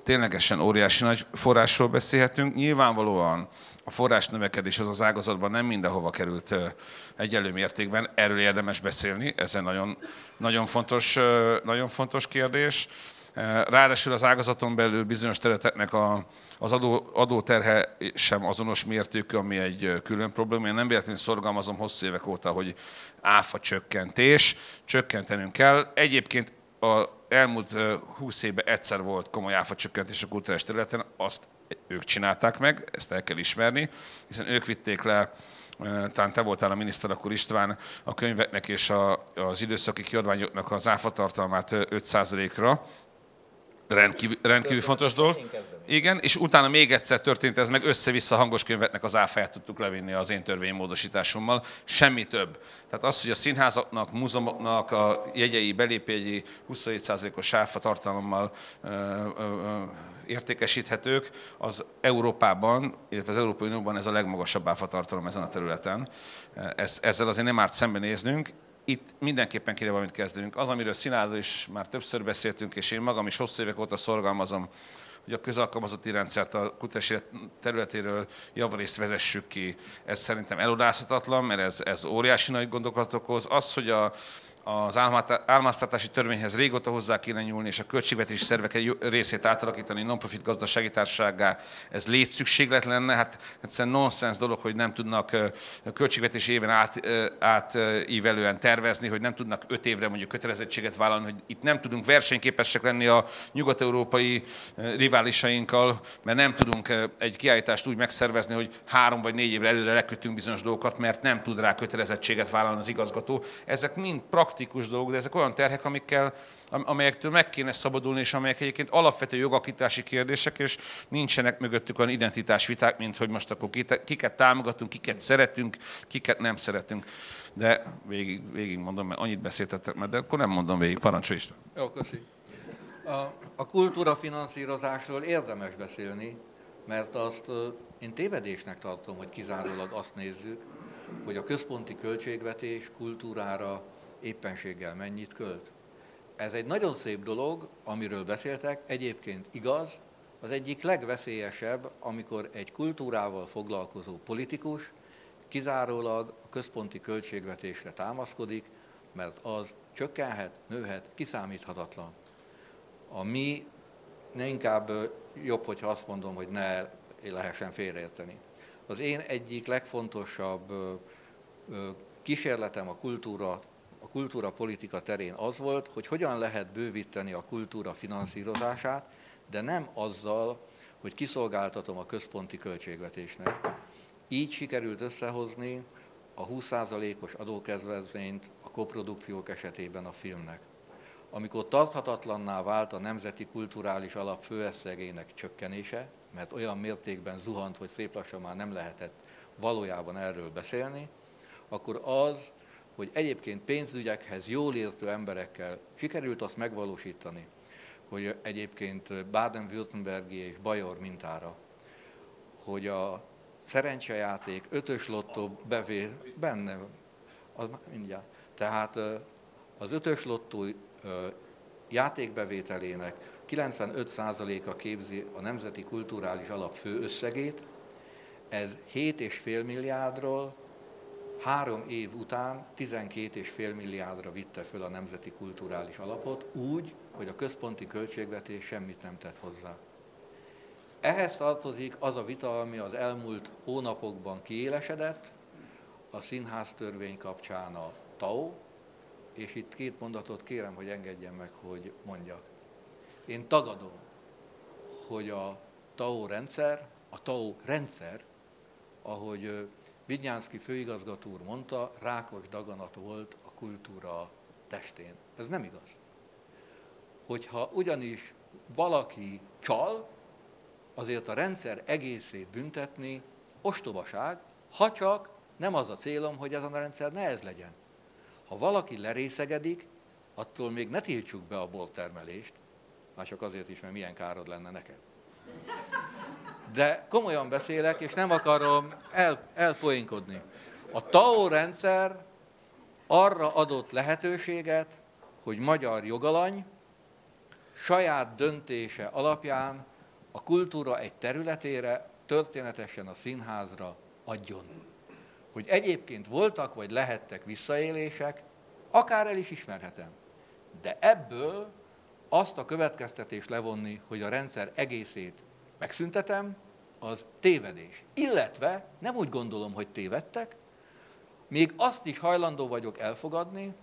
ténylegesen óriási nagy forrásról beszélhetünk. Nyilvánvalóan a forrás növekedés az az ágazatban nem mindenhova került ö, egyelő mértékben, erről érdemes beszélni, ez egy nagyon, nagyon, fontos, nagyon fontos kérdés. Ráadásul az ágazaton belül bizonyos területeknek a, az adó, adóterhe sem azonos mértékű, ami egy külön probléma. Én nem véletlenül szorgalmazom hosszú évek óta, hogy áfa csökkentés, csökkentenünk kell. Egyébként a elmúlt ö, 20 évben egyszer volt komoly áfacsökkentés a kulturális területen, azt ők csinálták meg, ezt el kell ismerni, hiszen ők vitték le, ö, talán te voltál a miniszter akkor István, a könyveknek és a, az időszaki kiadványoknak az áfatartalmát ö, 5%-ra, rendkívül, rendkívül fontos dolog. Igen, és utána még egyszer történt ez, meg össze-vissza hangos könyveknek az áfáját tudtuk levinni az én törvénymódosításommal. Semmi több. Tehát az, hogy a színházaknak, múzeumoknak a jegyei, belépjegyi 27%-os áfa tartalommal ö, ö, értékesíthetők, az Európában, illetve az Európai Unióban ez a legmagasabb áfa tartalom ezen a területen. Ez, ezzel azért nem árt szembenéznünk. Itt mindenképpen kéne valamit kezdenünk. Az, amiről Színádról is már többször beszéltünk, és én magam is hosszú évek óta szorgalmazom, hogy a közalkalmazotti rendszert a kutatás területéről javarészt vezessük ki. Ez szerintem elodázhatatlan, mert ez, ez óriási nagy gondokat okoz. Az, hogy a, az álmáztatási törvényhez régóta hozzá kéne nyúlni, és a költségvetési szervek egy részét átalakítani non-profit gazdasági társasággá, ez létszükséglet lenne, hát egyszerűen nonsens dolog, hogy nem tudnak költségvetési éven át, átívelően tervezni, hogy nem tudnak öt évre mondjuk kötelezettséget vállalni, hogy itt nem tudunk versenyképesek lenni a nyugat-európai riválisainkkal, mert nem tudunk egy kiállítást úgy megszervezni, hogy három vagy négy évre előre lekötünk bizonyos dolgokat, mert nem tud rá kötelezettséget vállalni az igazgató. Ezek mind praktikus praktikus dolgok, de ezek olyan terhek, amikkel, amelyektől meg kéne szabadulni, és amelyek egyébként alapvető jogakítási kérdések, és nincsenek mögöttük olyan identitásviták, mint hogy most akkor kiket támogatunk, kiket szeretünk, kiket nem szeretünk. De végig, végig mondom, mert annyit beszéltetek mert de akkor nem mondom végig. Parancsolj is. Jó, köszi. A, a kultúra finanszírozásról érdemes beszélni, mert azt én tévedésnek tartom, hogy kizárólag azt nézzük, hogy a központi költségvetés kultúrára éppenséggel mennyit költ. Ez egy nagyon szép dolog, amiről beszéltek, egyébként igaz, az egyik legveszélyesebb, amikor egy kultúrával foglalkozó politikus kizárólag a központi költségvetésre támaszkodik, mert az csökkenhet, nőhet, kiszámíthatatlan. A mi, ne inkább jobb, hogyha azt mondom, hogy ne lehessen félreérteni. Az én egyik legfontosabb kísérletem a kultúra a kultúra politika terén az volt, hogy hogyan lehet bővíteni a kultúra finanszírozását, de nem azzal, hogy kiszolgáltatom a központi költségvetésnek. Így sikerült összehozni a 20%-os adókezvezményt a koprodukciók esetében a filmnek. Amikor tarthatatlanná vált a Nemzeti Kulturális Alap főösszegének csökkenése, mert olyan mértékben zuhant, hogy szép lassan már nem lehetett valójában erről beszélni, akkor az hogy egyébként pénzügyekhez jól értő emberekkel sikerült azt megvalósítani, hogy egyébként Baden-Württembergi és Bajor mintára, hogy a szerencsejáték, ötös lottó bevé, benne, az mindjárt. Tehát az ötös lottó játékbevételének 95%-a képzi a Nemzeti Kulturális Alap fő összegét, ez 7,5 milliárdról három év után 12,5 milliárdra vitte föl a Nemzeti Kulturális Alapot, úgy, hogy a központi költségvetés semmit nem tett hozzá. Ehhez tartozik az a vita, ami az elmúlt hónapokban kiélesedett, a színház törvény kapcsán a TAO, és itt két mondatot kérem, hogy engedjen meg, hogy mondjak. Én tagadom, hogy a TAO rendszer, a TAO rendszer, ahogy Vigyánszki főigazgató úr mondta, rákos daganat volt a kultúra testén. Ez nem igaz. Hogyha ugyanis valaki csal, azért a rendszer egészét büntetni ostobaság, ha csak nem az a célom, hogy ez a rendszer ne ez legyen. Ha valaki lerészegedik, attól még ne tiltsuk be a bortermelést, már csak azért is, mert milyen károd lenne neked. De komolyan beszélek, és nem akarom el, elpoénkodni. A TAO rendszer arra adott lehetőséget, hogy magyar jogalany saját döntése alapján a kultúra egy területére, történetesen a színházra adjon. Hogy egyébként voltak vagy lehettek visszaélések, akár el is ismerhetem. De ebből azt a következtetést levonni, hogy a rendszer egészét megszüntetem, az tévedés. Illetve nem úgy gondolom, hogy tévedtek, még azt is hajlandó vagyok elfogadni,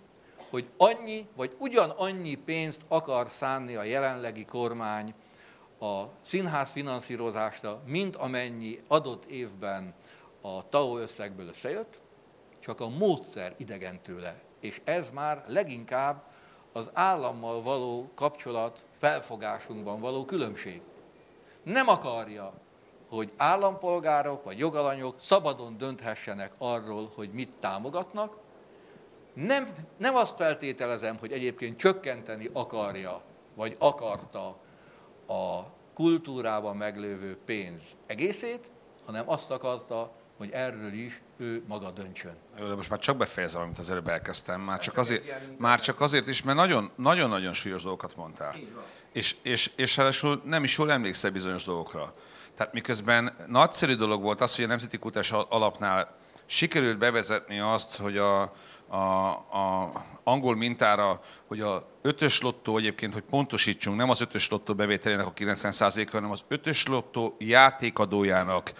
hogy annyi vagy ugyanannyi pénzt akar szánni a jelenlegi kormány a színház finanszírozásra, mint amennyi adott évben a TAO összegből összejött, csak a módszer idegen tőle. És ez már leginkább az állammal való kapcsolat felfogásunkban való különbség nem akarja, hogy állampolgárok vagy jogalanyok szabadon dönthessenek arról, hogy mit támogatnak. Nem, nem azt feltételezem, hogy egyébként csökkenteni akarja, vagy akarta a kultúrában meglévő pénz egészét, hanem azt akarta, hogy erről is ő maga döntsön. Jó, de most már csak befejezem, amit az előbb elkezdtem. Már csak azért, már csak azért is, mert nagyon- nagyon-nagyon súlyos dolgokat mondtál. És, és, és ráadásul nem is jól emlékszel bizonyos dolgokra. Tehát miközben nagyszerű dolog volt az, hogy a Nemzeti Kutás Alapnál sikerült bevezetni azt, hogy a, a, a angol mintára, hogy a ötös lottó egyébként, hogy pontosítsunk, nem az ötös lottó bevételének a 90%-a, hanem az ötös lottó játékadójának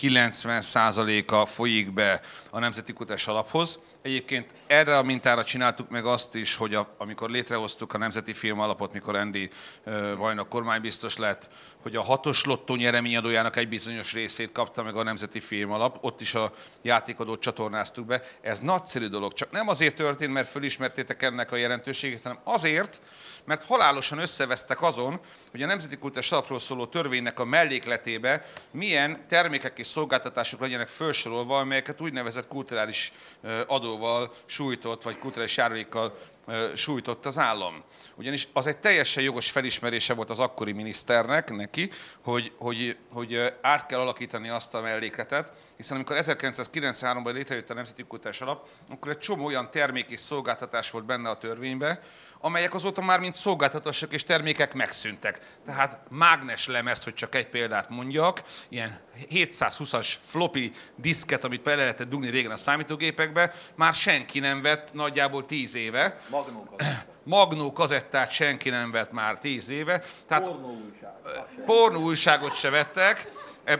90%-a folyik be a Nemzeti Kutás Alaphoz. Egyébként erre a mintára csináltuk meg azt is, hogy a, amikor létrehoztuk a Nemzeti Film Alapot, mikor Andy uh, Vajnak kormánybiztos lett, hogy a hatos lottó nyereményadójának egy bizonyos részét kapta meg a Nemzeti Film Alap, ott is a játékadót csatornáztuk be. Ez nagyszerű dolog, csak nem azért történt, mert fölismertétek ennek a jelentőségét, hanem azért, mert halálosan összevesztek azon, hogy a Nemzeti Kultúrás Alapról szóló törvénynek a mellékletébe milyen termékek és szolgáltatások legyenek felsorolva, amelyeket úgynevezett kulturális ö, adóval sújtott, vagy kulturális járulékkal ö, sújtott az állam. Ugyanis az egy teljesen jogos felismerése volt az akkori miniszternek, neki, hogy, hogy, hogy át kell alakítani azt a mellékletet, hiszen amikor 1993-ban létrejött a Nemzeti Kultúrás Alap, akkor egy csomó olyan termék és szolgáltatás volt benne a törvénybe, amelyek azóta már mint szolgáltatások és termékek megszűntek. Tehát mágnes lemez, hogy csak egy példát mondjak, ilyen 720-as floppy diszket, amit bele lehetett dugni régen a számítógépekbe, már senki nem vett nagyjából 10 éve. Magnókat. Magnó kazettát senki nem vett már 10 éve. Tehát Pornó újság. pornó újságot se vettek.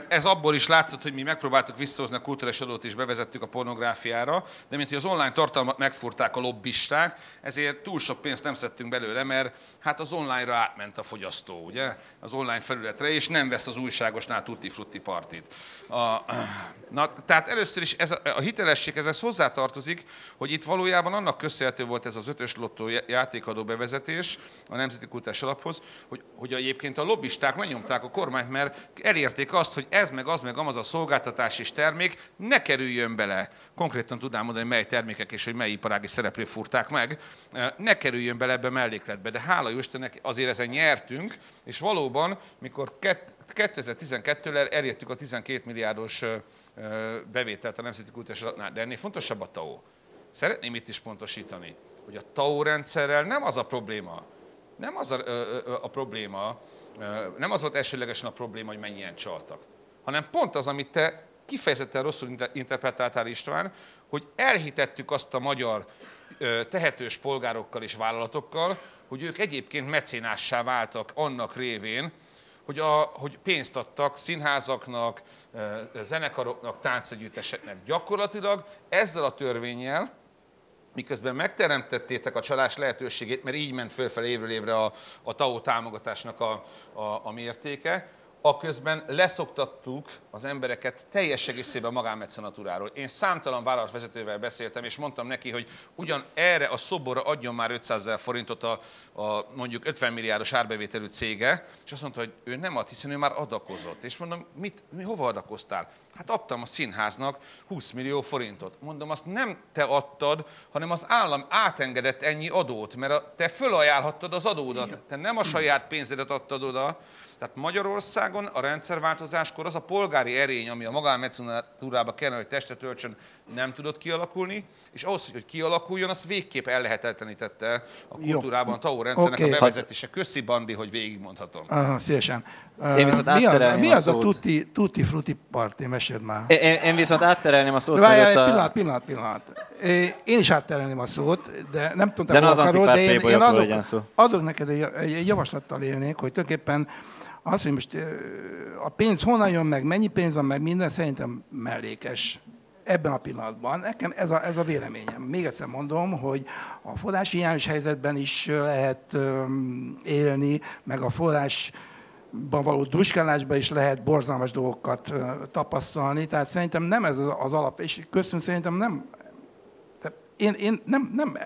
Ez abból is látszott, hogy mi megpróbáltuk visszahozni a kulturális adót és bevezettük a pornográfiára, de mint hogy az online tartalmat megfurták a lobbisták, ezért túl sok pénzt nem szedtünk belőle, mert hát az online-ra átment a fogyasztó, ugye? Az online felületre, és nem vesz az újságosnál tutti frutti partit. A, na, tehát először is ez a, a hitelesség ezhez hozzátartozik, hogy itt valójában annak köszönhető volt ez az ötös lottó játékadó bevezetés a Nemzeti Kultúrás Alaphoz, hogy, hogy egyébként a lobbisták megnyomták a kormányt, mert elérték azt, hogy ez meg az meg amaz a szolgáltatás és termék ne kerüljön bele. Konkrétan tudnám mondani, mely termékek és hogy mely iparági szereplő furták meg, ne kerüljön bele ebbe a mellékletbe. De hála Istennek azért ezen nyertünk, és valóban, mikor 2012-vel elértük a 12 milliárdos bevételt a Nemzeti Kultúrásnál, de ennél fontosabb a TAO. Szeretném itt is pontosítani, hogy a TAO rendszerrel nem az a probléma, nem az a, a probléma, nem az volt elsőlegesen a probléma, hogy mennyien csaltak, hanem pont az, amit te kifejezetten rosszul interpretáltál István, hogy elhitettük azt a magyar tehetős polgárokkal és vállalatokkal, hogy ők egyébként mecénássá váltak annak révén, hogy, a, hogy pénzt adtak színházaknak, zenekaroknak, táncegyütteseknek. Gyakorlatilag ezzel a törvényel, miközben megteremtettétek a csalás lehetőségét, mert így ment fölfelé évről évre a, a TAO támogatásnak a, a, a mértéke, aközben leszoktattuk az embereket teljes egészében magánmecenatúráról. Én számtalan vállalatvezetővel beszéltem, és mondtam neki, hogy ugyan erre a szoborra adjon már 500 ezer forintot a, a mondjuk 50 milliárdos árbevételű cége, és azt mondta, hogy ő nem ad, hiszen ő már adakozott. És mondom, mit, mi, hova adakoztál? Hát adtam a színháznak 20 millió forintot. Mondom, azt nem te adtad, hanem az állam átengedett ennyi adót, mert a, te fölajánlhattad az adódat. Te nem a saját pénzedet adtad oda, tehát Magyarországon a rendszerváltozáskor az a polgári erény, ami a magánmecenatúrába kellene, hogy testet öltsön, nem tudott kialakulni, és ahhoz, hogy kialakuljon, az végképp ellehetetlenítette a kultúrában a TAO rendszernek Oké. a bevezetése. Köszi, Bandi, hogy végigmondhatom. Aha, szívesen. Én viszont mi az, mi a az a szót. tutti, tutti frutti party? Meséld már. Én, én viszont átterelném a szót, Várjál, egy a... pillanat, pillanat, pillanat. Én is átterelném a szót, de nem tudom, te De az akarod, de én, én adok, szó. adok neked egy, egy, javaslattal élnék, hogy tulajdonképpen az, hogy most a pénz honnan jön meg, mennyi pénz van meg, minden szerintem mellékes ebben a pillanatban. Nekem ez a, ez a véleményem. Még egyszer mondom, hogy a forrási hiányos helyzetben is lehet élni, meg a forrás való duskálásban is lehet borzalmas dolgokat tapasztalni, tehát szerintem nem ez az alap, és köztünk szerintem nem, én, én nem, nem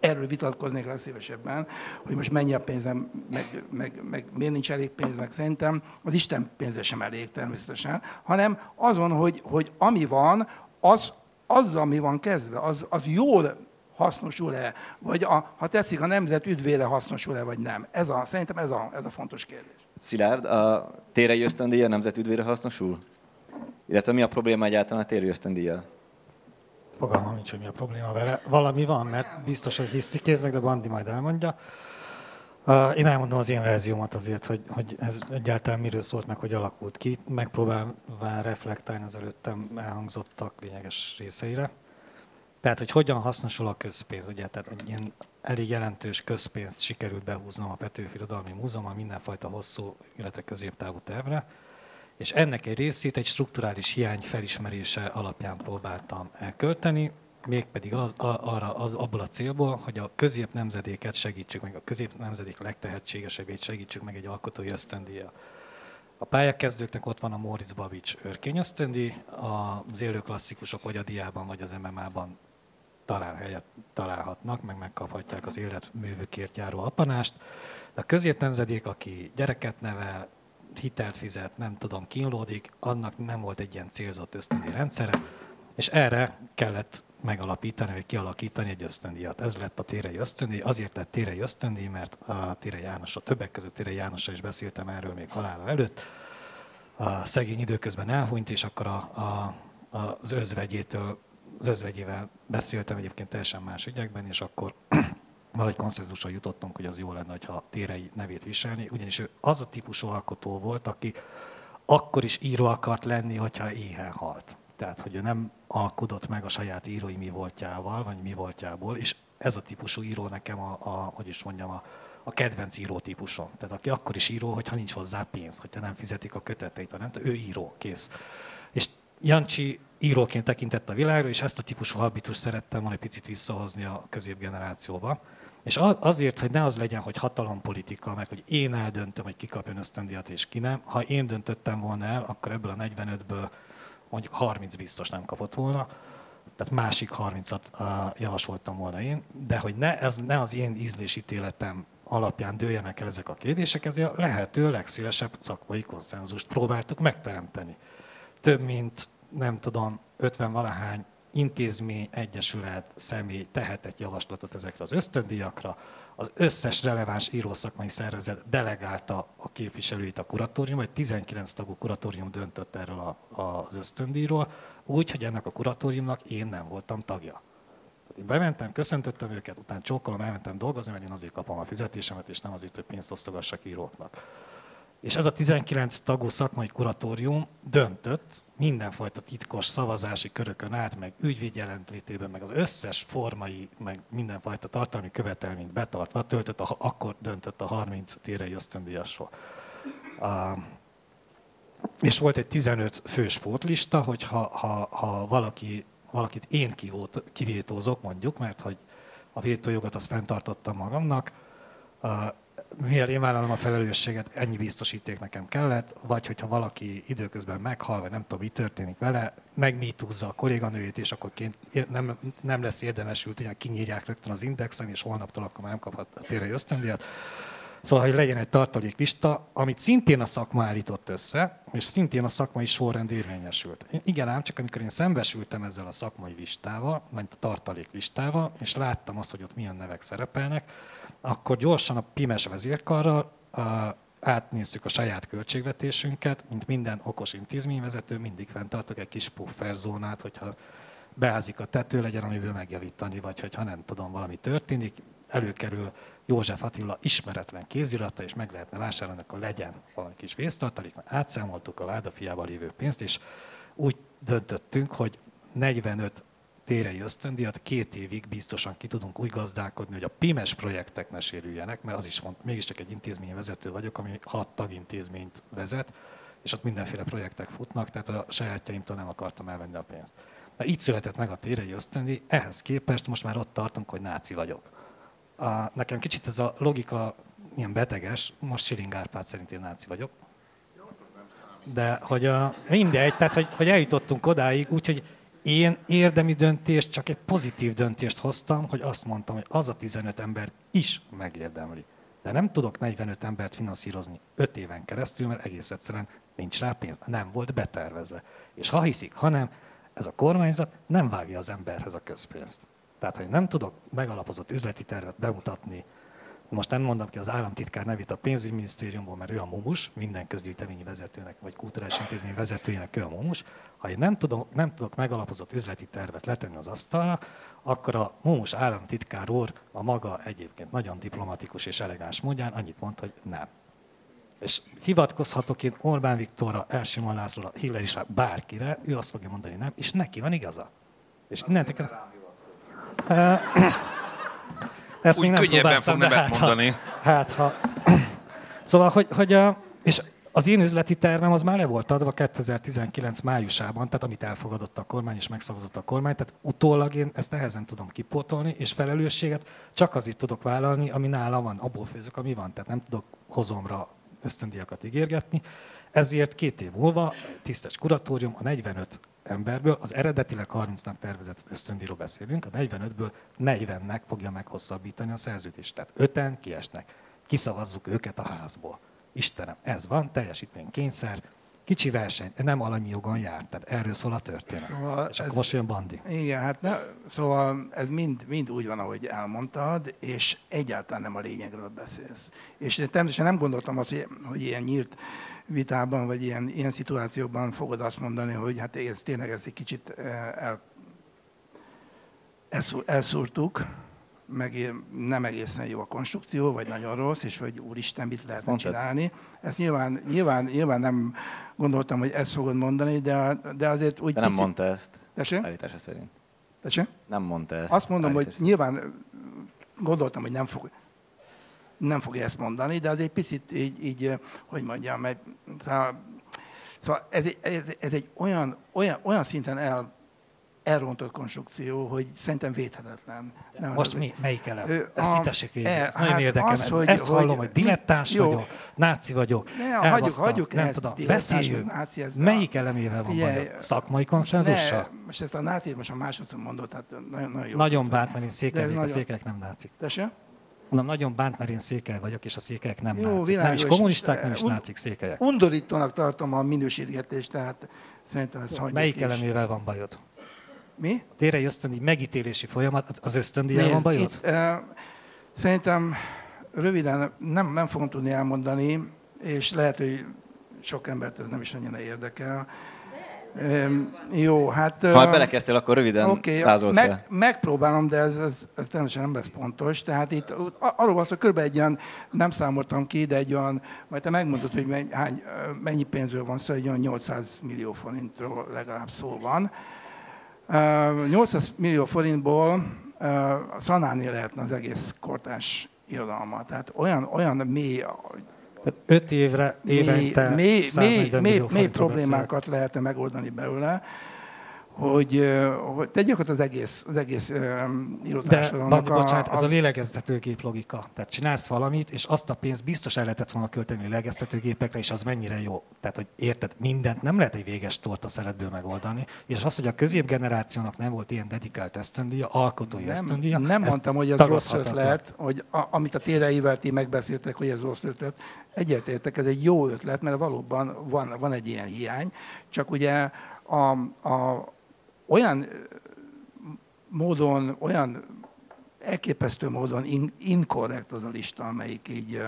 erről vitatkoznék le szívesebben, hogy most mennyi a pénzem, meg, meg, meg miért nincs elég pénz, meg szerintem az Isten pénze sem elég természetesen, hanem azon, hogy, hogy ami van, az, az, ami van kezdve, az, az jól hasznosul-e, vagy a, ha teszik, a nemzet üdvére hasznosul-e, vagy nem. Ez a, szerintem ez a, ez a fontos kérdés. Szilárd, a térei ösztöndíja nemzet üdvére hasznosul? Illetve mi a probléma egyáltalán a térei ösztöndíjjal? fogalmam nincs, hogy mi a probléma vele. Valami van, mert biztos, hogy hisztikéznek, de Bandi majd elmondja. Én elmondom az én verziómat azért, hogy, hogy ez egyáltalán miről szólt meg, hogy alakult ki. Megpróbálván reflektálni az előttem elhangzottak lényeges részeire. Tehát, hogy hogyan hasznosul a közpénz, ugye, tehát hogy ilyen elég jelentős közpénzt sikerült behúznom a Petőfi Irodalmi Múzeumban mindenfajta hosszú, illetve középtávú tervre, és ennek egy részét egy strukturális hiány felismerése alapján próbáltam elkölteni, mégpedig az, arra, az, abból a célból, hogy a közép nemzedéket segítsük meg, a közép nemzedék legtehetségesebbét segítsük meg egy alkotói ösztöndíja. A pályakezdőknek ott van a Moritz Babics örkény ösztöndi, az élő klasszikusok vagy a diában, vagy az MMA-ban talán helyet találhatnak, meg megkaphatják az életművükért járó apanást. De a közép nemzedék, aki gyereket nevel, hitelt fizet, nem tudom, kínlódik, annak nem volt egy ilyen célzott ösztöndi rendszere, és erre kellett megalapítani, vagy kialakítani egy ösztöndíjat. Ez lett a Térei ösztöndíj, azért lett Térei ösztöndíj, mert a Térei János, a többek között Térei Jánossal is beszéltem erről még halála előtt. A szegény időközben elhunyt, és akkor a, a, az özvegyétől, az özvegyével beszéltem egyébként teljesen más ügyekben, és akkor valahogy konszenzusra jutottunk, hogy az jó lenne, ha Térei nevét viselni, ugyanis ő az a típusú alkotó volt, aki akkor is író akart lenni, hogyha éhen halt. Tehát, hogy ő nem alkudott meg a saját írói mi voltjával, vagy mi voltjából, és ez a típusú író nekem a, a hogy is mondjam, a, a kedvenc író típusom. Tehát aki akkor is író, hogyha nincs hozzá pénz, hogyha nem fizetik a köteteit, hanem ő író, kész. És Jancsi íróként tekintett a világra, és ezt a típusú habitus szerettem volna egy picit visszahozni a középgenerációba. És azért, hogy ne az legyen, hogy hatalompolitika, meg hogy én eldöntöm, hogy ki kapjon ösztöndíjat és ki nem. Ha én döntöttem volna el, akkor ebből a 45-ből mondjuk 30 biztos nem kapott volna, tehát másik 30-at javasoltam volna én, de hogy ne, ez, ne az én ízlésítéletem alapján dőljenek el ezek a kérdések, ezért a lehető legszélesebb szakmai konszenzust próbáltuk megteremteni. Több mint, nem tudom, 50 valahány intézmény, egyesület, személy tehetett javaslatot ezekre az ösztöndíjakra, az összes releváns írószakmai szervezet delegálta a képviselőit a kuratórium, vagy 19 tagú kuratórium döntött erről a, a, az ösztöndíjról, úgy, hogy ennek a kuratóriumnak én nem voltam tagja. Én bementem, köszöntöttem őket, utána csókolom, elmentem dolgozni, mert én azért kapom a fizetésemet, és nem azért, hogy pénzt osztogassak íróknak. És ez a 19 tagú szakmai kuratórium döntött mindenfajta titkos szavazási körökön át, meg ügyvéd jelenlétében, meg az összes formai, meg mindenfajta tartalmi követelményt betartva töltött, a, akkor döntött a 30 térei ösztöndíjasról. És volt egy 15 fős pótlista, hogy ha, ha, ha valaki, valakit én kivétózok, mondjuk, mert hogy a vétójogot azt fenntartottam magamnak, mivel én vállalom a felelősséget, ennyi biztosíték nekem kellett, vagy hogyha valaki időközben meghal, vagy nem tudom, mi történik vele, megmítúzza a kolléganőjét, és akkor nem, nem lesz érdemes ült, kinyírják rögtön az indexen, és holnaptól akkor már nem kaphat a térei ösztöndíjat. Szóval, hogy legyen egy tartaléklista, amit szintén a szakma állított össze, és szintén a szakmai sorrend érvényesült. Igen ám, csak amikor én szembesültem ezzel a szakmai listával, vagy a tartaléklistával, és láttam azt, hogy ott milyen nevek szerepelnek, akkor gyorsan a PIMES vezérkarral átnéztük a saját költségvetésünket, mint minden okos intézményvezető, mindig fenntartok egy kis pufferzónát, hogyha beázik a tető, legyen amiből megjavítani, vagy hogyha nem tudom, valami történik, előkerül József Attila ismeretlen kézirata, és meg lehetne vásárolni, akkor legyen valami kis vésztartalék, mert átszámoltuk a ládafiával lévő pénzt, és úgy döntöttünk, hogy 45 térei ösztöndíjat két évig biztosan ki tudunk úgy gazdálkodni, hogy a PIMES projektek ne sérüljenek, mert az is mond, mégiscsak egy intézményvezető vagyok, ami hat tagintézményt vezet, és ott mindenféle projektek futnak, tehát a sajátjaimtól nem akartam elvenni a pénzt. De így született meg a térei ösztöndi, ehhez képest most már ott tartunk, hogy náci vagyok. A, nekem kicsit ez a logika ilyen beteges, most Siling Árpád szerint én náci vagyok. De hogy a, mindegy, tehát hogy, hogy eljutottunk odáig, úgyhogy én érdemi döntést, csak egy pozitív döntést hoztam, hogy azt mondtam, hogy az a 15 ember is megérdemli. De nem tudok 45 embert finanszírozni 5 éven keresztül, mert egész egyszerűen nincs rá pénz, nem volt betervezve. És ha hiszik, hanem ez a kormányzat nem vágja az emberhez a közpénzt. Tehát, hogy nem tudok megalapozott üzleti tervet bemutatni most nem mondom ki az államtitkár nevét a pénzügyminisztériumból, mert ő a mumus, minden közgyűjteményi vezetőnek, vagy kulturális intézmény vezetőjének ő a mumus. Ha én nem, tudom, nem tudok megalapozott üzleti tervet letenni az asztalra, akkor a mumus államtitkár úr a maga egyébként nagyon diplomatikus és elegáns módján annyit mond, hogy nem. És hivatkozhatok én Orbán Viktorra, Elsimon Lászlóra, Hillary is bárkire, ő azt fogja mondani nem, és neki van igaza. És innentől kezdve... Ezt Úgy még nem könnyebben fog nemet hát, mondani. Ha, hát ha... Szóval, hogy, hogy a, és az én üzleti tervem az már le volt adva 2019 májusában, tehát amit elfogadott a kormány és megszavazott a kormány, tehát utólag én ezt nehezen tudom kipótolni, és felelősséget csak azért tudok vállalni, ami nála van, abból főzök, ami van, tehát nem tudok hozomra ösztöndiakat ígérgetni. Ezért két év múlva tisztes kuratórium a 45 emberből, az eredetileg 30-nak tervezett ösztöndíról beszélünk, a 45-ből 40-nek fogja meghosszabbítani a szerződést. Tehát öten kiesnek. Kiszavazzuk őket a házból. Istenem, ez van, teljesítmény kényszer, kicsi verseny, nem alanyi jogon jár. Tehát erről szól a történet. Szóval és ez, akkor most jön Bandi. Igen, hát ne, szóval ez mind, mind úgy van, ahogy elmondtad, és egyáltalán nem a lényegről beszélsz. És én természetesen nem gondoltam azt, hogy, hogy ilyen nyílt vitában, vagy ilyen, ilyen szituációban fogod azt mondani, hogy hát ez tényleg ez egy kicsit eh, el, elszúrtuk, meg nem egészen jó a konstrukció, vagy nagyon rossz, és hogy úristen, mit lehetne csinálni. Ezt nyilván, nyilván, nyilván nem gondoltam, hogy ezt fogod mondani, de, de azért úgy... De nem picit... mondta ezt. Tessék? Állítása szerint. Tessék? Nem mondta ezt. Azt mondom, hogy nyilván gondoltam, hogy nem fog, nem fogja ezt mondani, de az egy picit így, így hogy mondjam, mert, szóval, szóval ez, egy, ez, ez egy olyan, olyan, olyan szinten el, elrontott konstrukció, hogy szerintem védhetetlen. Nem Most mi? Melyik elem? Ő, Ezt hitassék végig. E, nagyon hát érdekel. Az, hogy, Ezt hogy, hallom, hogy dilettáns jó. vagyok, náci vagyok, ne, hagyjuk, hagyjuk nem tudom, beszéljünk. Náci, ez Melyik a... elemével van baj? Szakmai konszenzussal? Most ezt a náci most a másodszor mondott, tehát nagyon, nagyon jó. Nagyon bánt, mert én székely a székelyek nem nácik. Tessék? Mondom, nagyon bánt, mert én székely vagyok, és a székelyek nem Jó, nácik. Világos. Nem is kommunisták, nem is nácik székelyek. Undorítónak tartom a minősítgetést, tehát szerintem ez hagyjuk Melyik is. elemével van bajod? Mi? Tére ösztöndi megítélési folyamat, az ösztöndíjjal van bajod? Itt, uh, szerintem röviden nem, nem fogom tudni elmondani, és lehet, hogy sok embert ez nem is annyira érdekel. Jó, hát... Ha belekezdtél, akkor röviden okay, meg, fel. Megpróbálom, de ez, ez, ez természetesen nem lesz pontos. Tehát itt arról van szó, kb. egy olyan, nem számoltam ki, de egy olyan, majd te megmondod, hogy mennyi, hány, mennyi pénzről van szó, egy olyan 800 millió forintról legalább szó van. 800 millió forintból szanálni lehetne az egész kortás irodalmat. Tehát olyan, olyan mély öt évre, évente mély, mély, mély, mély problémákat beszél. lehetne megoldani belőle hogy, hogy tegyük ott az egész, az egész um, De, a, bocsánat, a... ez a lélegeztetőgép logika. Tehát csinálsz valamit, és azt a pénzt biztos el lehetett volna költeni lélegeztetőgépekre, és az mennyire jó. Tehát, hogy érted, mindent nem lehet egy véges torta szeletből megoldani, és az, hogy a középgenerációnak nem volt ilyen dedikált esztöndíja, alkotói nem, esztöndíja, Nem mondtam, hogy ez rossz ötlet, hogy a, amit a téreivel ti megbeszéltek, hogy ez rossz ötlet. Egyetértek, ez egy jó ötlet, mert valóban van, van egy ilyen hiány, csak ugye a, a, olyan módon, olyan elképesztő módon in, inkorrekt az a lista, amelyik így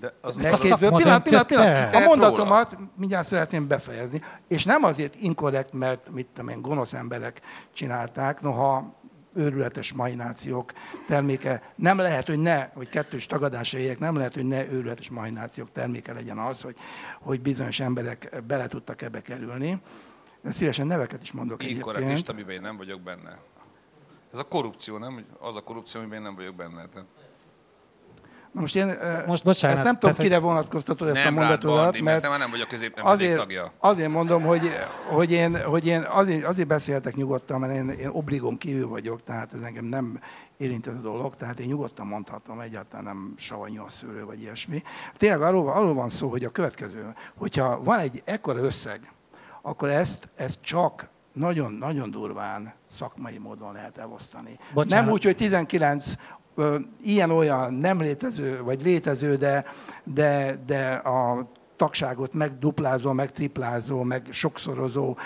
de az a pillanat, pillanat, pillanat. A mondatomat róla. mindjárt szeretném befejezni. És nem azért inkorrekt, mert mit tudom én, gonosz emberek csinálták, noha őrületes mainációk terméke. Nem lehet, hogy ne, hogy kettős tagadásra éljek, nem lehet, hogy ne őrületes mainációk terméke legyen az, hogy, hogy bizonyos emberek bele tudtak ebbe kerülni. Szívesen neveket is mondok Így egyébként. lista, amiben én nem vagyok benne. Ez a korrupció, nem? Az a korrupció, amiben én nem vagyok benne. Tehát... Na most én most bocsánat, ezt nem tudom, kire vonatkoztatod ezt nem a mondatodat, Bandi, mert, mert nem vagyok közép azért, tagja. Azért mondom, hogy, hogy én, hogy én azért, azért beszéltek nyugodtan, mert én, én obligom kívül vagyok, tehát ez engem nem érint ez a dolog, tehát én nyugodtan mondhatom, egyáltalán nem savanyú a szőlő, vagy ilyesmi. Tényleg arról, arról van szó, hogy a következő, hogyha van egy ekkora összeg, akkor ezt, ezt csak nagyon-nagyon durván szakmai módon lehet elosztani. Bocsánat. Nem úgy, hogy 19 ilyen-olyan nem létező, vagy létező, de, de, de a tagságot megduplázó, meg triplázó, meg sokszorozó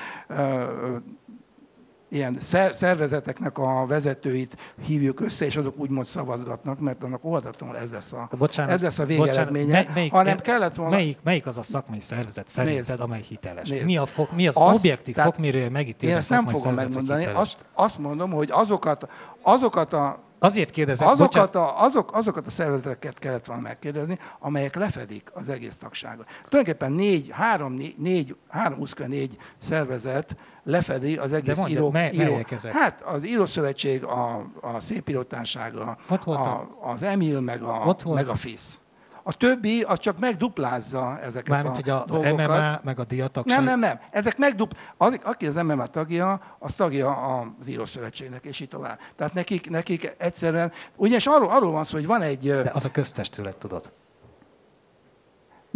ilyen szer- szervezeteknek a vezetőit hívjuk össze, és azok úgymond szavazgatnak, mert annak óhatatlanul ez lesz a, Bocsánat, ez lesz a bocsánat, végeredménye, mely- melyik, hanem kellett volna... Melyik, melyik az a szakmai szervezet szerinted, Nézd. amely hiteles? Nézd. Mi, a fok, mi az Azt- objektív fokmérője megítélni Én ezt nem fogom megmondani, hiteles? azt, azt mondom, hogy azokat, azokat a Azért kérdezek, Azokat bocsánat, a, azok, azokat a szervezeteket kellett volna megkérdezni, amelyek lefedik az egész tagságot. Tulajdonképpen négy, három, négy, négy, három 24 szervezet lefedi az egész mondjad, író, mely- író. ezek? Hát az Írószövetség, a, a Szépírótárság, a, a, a- az EMIL, meg a, meg a FISZ. A többi az csak megduplázza ezeket mármint, a hogy az dolgokat. MMA, meg a diatagság. Nem, nem, nem. Ezek megdup... Az, aki az MMA tagja, az tagja az Írószövetségnek, és így tovább. Tehát nekik, nekik egyszerűen... Ugyanis arról, arról van szó, hogy van egy... De az a köztestület, tudod.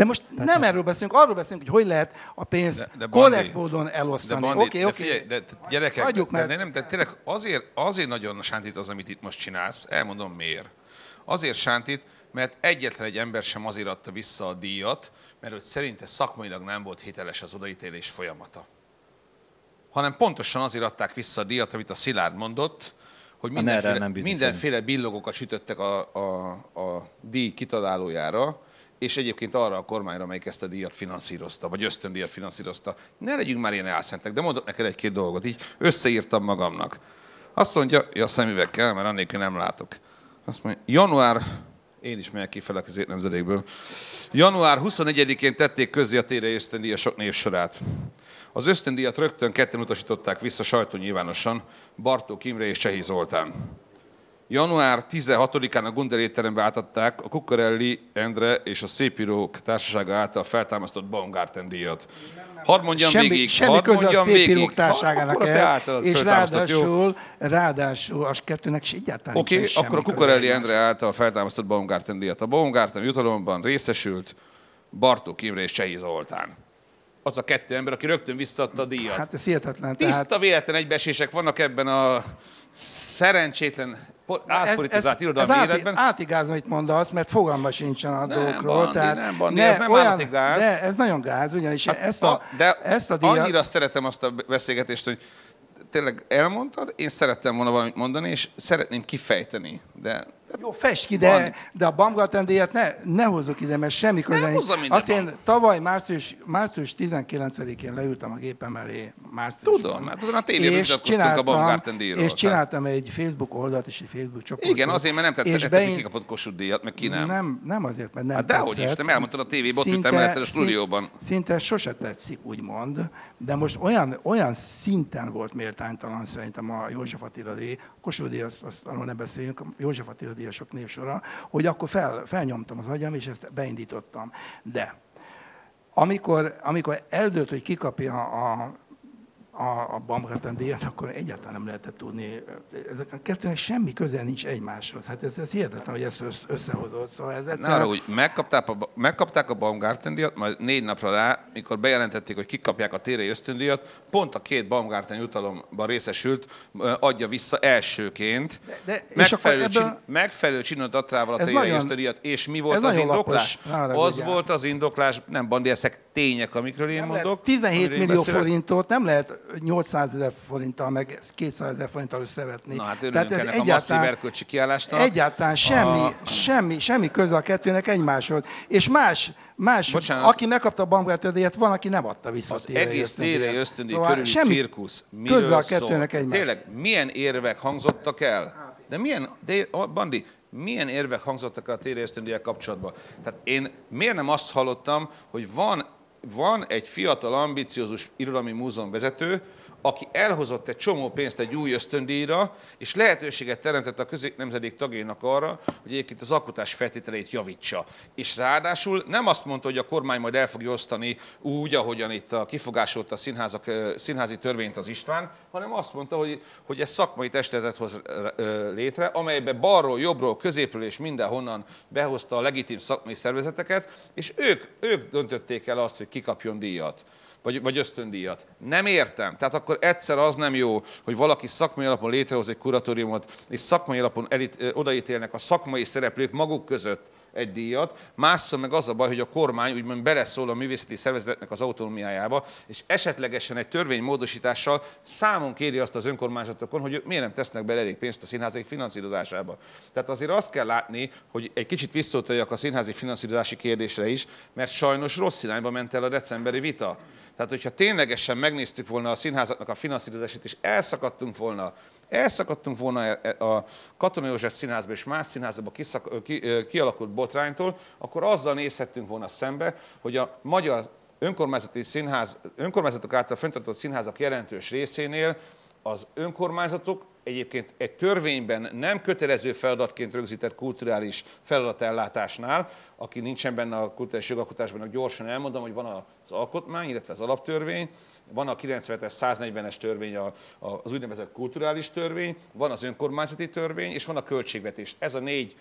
De most nem erről beszélünk, arról beszélünk, hogy hogy lehet a pénzt De- de korrekt Bandi- módon De, elosztani. Bandi, Oké, de oké. figyelj, de gyerekek, Hagyjuk, de, mert- de nem, de tényleg azért, azért nagyon sántít az, amit itt most csinálsz, elmondom miért. Azért sántít, mert egyetlen egy ember sem azért adta vissza a díjat, mert hogy szerinte szakmailag nem volt hiteles az odaítélés folyamata. Hanem pontosan azért adták vissza a díjat, amit a Szilárd mondott, hogy mindenféle, nem mindenféle billogókat sütöttek a, a, a díj kitalálójára, és egyébként arra a kormányra, amelyik ezt a díjat finanszírozta, vagy ösztöndíjat finanszírozta. Ne legyünk már ilyen álszentek, de mondok neked egy-két dolgot, így összeírtam magamnak. Azt mondja, ja, a szemüvegkel, mert annélkül nem látok. Azt mondja, január, én is megyek ki fel a közép nemzedékből. Január 21-én tették közzé a tére ösztöndíjasok névsorát. Az ösztöndíjat rögtön ketten utasították vissza sajtó nyilvánosan, Bartók Imre és Csehi Zoltán. Január 16-án a Gunder étterembe átadták a Kukorelli Endre és a Szépírók Társasága által feltámasztott Baumgarten díjat. Hadd mondjam semmi, végig, semmi hadd köze a mondjam szép végig. írók társágának a el, és ráadásul, ráadásul az kettőnek is egyáltalán Oké, okay, akkor a köze Endre által feltámasztott Baumgarten díjat. A Baumgarten jutalomban részesült Bartók Imre és Csehi Zoltán. Az a kettő ember, aki rögtön visszaadta a díjat. Hát ez hihetetlen. Tiszta Tehát véletlen egybeesések vannak ebben a szerencsétlen, po- átpolitizált irodalmi ez át, életben. átigáz, amit mondasz, mert fogalma sincsen a Nem, dolgokról. Bandi, tehát nem, Bandi, ez nem állati gáz. De ez nagyon gáz, ugyanis Hát ezt a, de ezt a díjat, annyira szeretem azt a beszélgetést, hogy tényleg elmondtad, én szerettem volna valamit mondani, és szeretném kifejteni, de Jó, fest ki, Van. de, de a Baumgarten díjat ne, ne hozzuk ide, mert semmi köze nincs. hozzam minden Azt én tavaly március, március 19-én leültem a gépem elé márciusban. Tudom, hát tudom, a tévében vitatkoztunk a Baumgarten díjról, És csináltam egy Facebook oldalt és egy Facebook csoportot. igen, azért, mert nem tetszett, És hogy bein- ki kapott Kossuth díjat, meg ki nem. Nem, nem azért, mert nem Hát dehogy is, te elmondtad a tévében, ott ültem melletted a stúdióban. szint- Szinte sose tetszik, úgymond, de most olyan, olyan szinten volt méltánytalan szerintem a József Attila díj, Kossuth díj, azt, azt arról nem beszéljünk, a József Attila díjasok névsora, hogy akkor fel, felnyomtam az agyam, és ezt beindítottam. De amikor, amikor eldőlt, hogy kikapja a, a, a Baumgarten díjat, akkor egyáltalán nem lehetett tudni. Ezek a kettőnek semmi köze nincs egymáshoz. Hát ez, ez hihetetlen, hogy ezt össz- összehozott. Szóval ez Ne egyszerűen- arra, hogy megkapták a, megkapták a Baumgarten díjat, majd négy napra rá, mikor bejelentették, hogy kikapják a térei ösztöndíjat, pont a két Baumgarten jutalomban részesült, adja vissza elsőként. De- de- és megfelelő, csin, ebből- megfelelő csinod adtrával a térei nagyon- ösztöndíjat, és mi volt ez az indoklás? lapos, Az vigyázz. volt az indoklás, nem bandi, ezek tények, amikről én Nem mondok. lehet 17 amiről én millió beszélek. forintot nem lehet 800 ezer forinttal, meg 200 ezer forinttal összevetni. Na hát Tehát ez ennek a masszív erkölcsi kiállásnak. Egyáltalán semmi, A- semmi, semmi köze a kettőnek egymáshoz. És más, más Bocsánat. aki megkapta a díjat, van, aki nem adta vissza Az a egész térei ösztöndíj Szóval körüli semmi cirkusz a miről szól? kettőnek egymáshoz. Tényleg, milyen érvek hangzottak el? De milyen, de, Bandi, milyen érvek hangzottak el a térei ösztöndíjjal kapcsolatban? Tehát én miért nem azt hallottam, hogy van, van egy fiatal, ambiciózus irodalmi múzeum vezető, aki elhozott egy csomó pénzt egy új ösztöndíjra, és lehetőséget teremtett a középnemzedék tagjainak arra, hogy egyébként az alkotás feltételeit javítsa. És ráadásul nem azt mondta, hogy a kormány majd el fogja osztani úgy, ahogyan itt a kifogásolta a színházak, színházi törvényt az István, hanem azt mondta, hogy, hogy ez szakmai testületet hoz létre, amelybe balról, jobbról, középről és mindenhonnan behozta a legitim szakmai szervezeteket, és ők, ők döntötték el azt, hogy kikapjon díjat vagy, vagy ösztöndíjat. Nem értem. Tehát akkor egyszer az nem jó, hogy valaki szakmai alapon létrehoz egy kuratóriumot, és szakmai alapon elit, odaítélnek a szakmai szereplők maguk között egy díjat, másszor meg az a baj, hogy a kormány úgymond beleszól a művészeti szervezetnek az autonómiájába, és esetlegesen egy törvénymódosítással számon kéri azt az önkormányzatokon, hogy miért nem tesznek bele elég pénzt a színházak finanszírozásába. Tehát azért azt kell látni, hogy egy kicsit visszatoljak a színházi finanszírozási kérdésre is, mert sajnos rossz irányba ment el a decemberi vita. Tehát, hogyha ténylegesen megnéztük volna a színházaknak a finanszírozását, és elszakadtunk volna elszakadtunk volna e, e, a Katona József színházba és más színházba kiszak, ki, kialakult botránytól, akkor azzal nézhettünk volna szembe, hogy a magyar önkormányzati színház, önkormányzatok által fenntartott színházak jelentős részénél az önkormányzatok egyébként egy törvényben nem kötelező feladatként rögzített kulturális feladatellátásnál, aki nincsen benne a kulturális jogalkotásban, gyorsan elmondom, hogy van az alkotmány, illetve az alaptörvény, van a 97-es, 140-es törvény, az úgynevezett kulturális törvény, van az önkormányzati törvény, és van a költségvetés. Ez a négy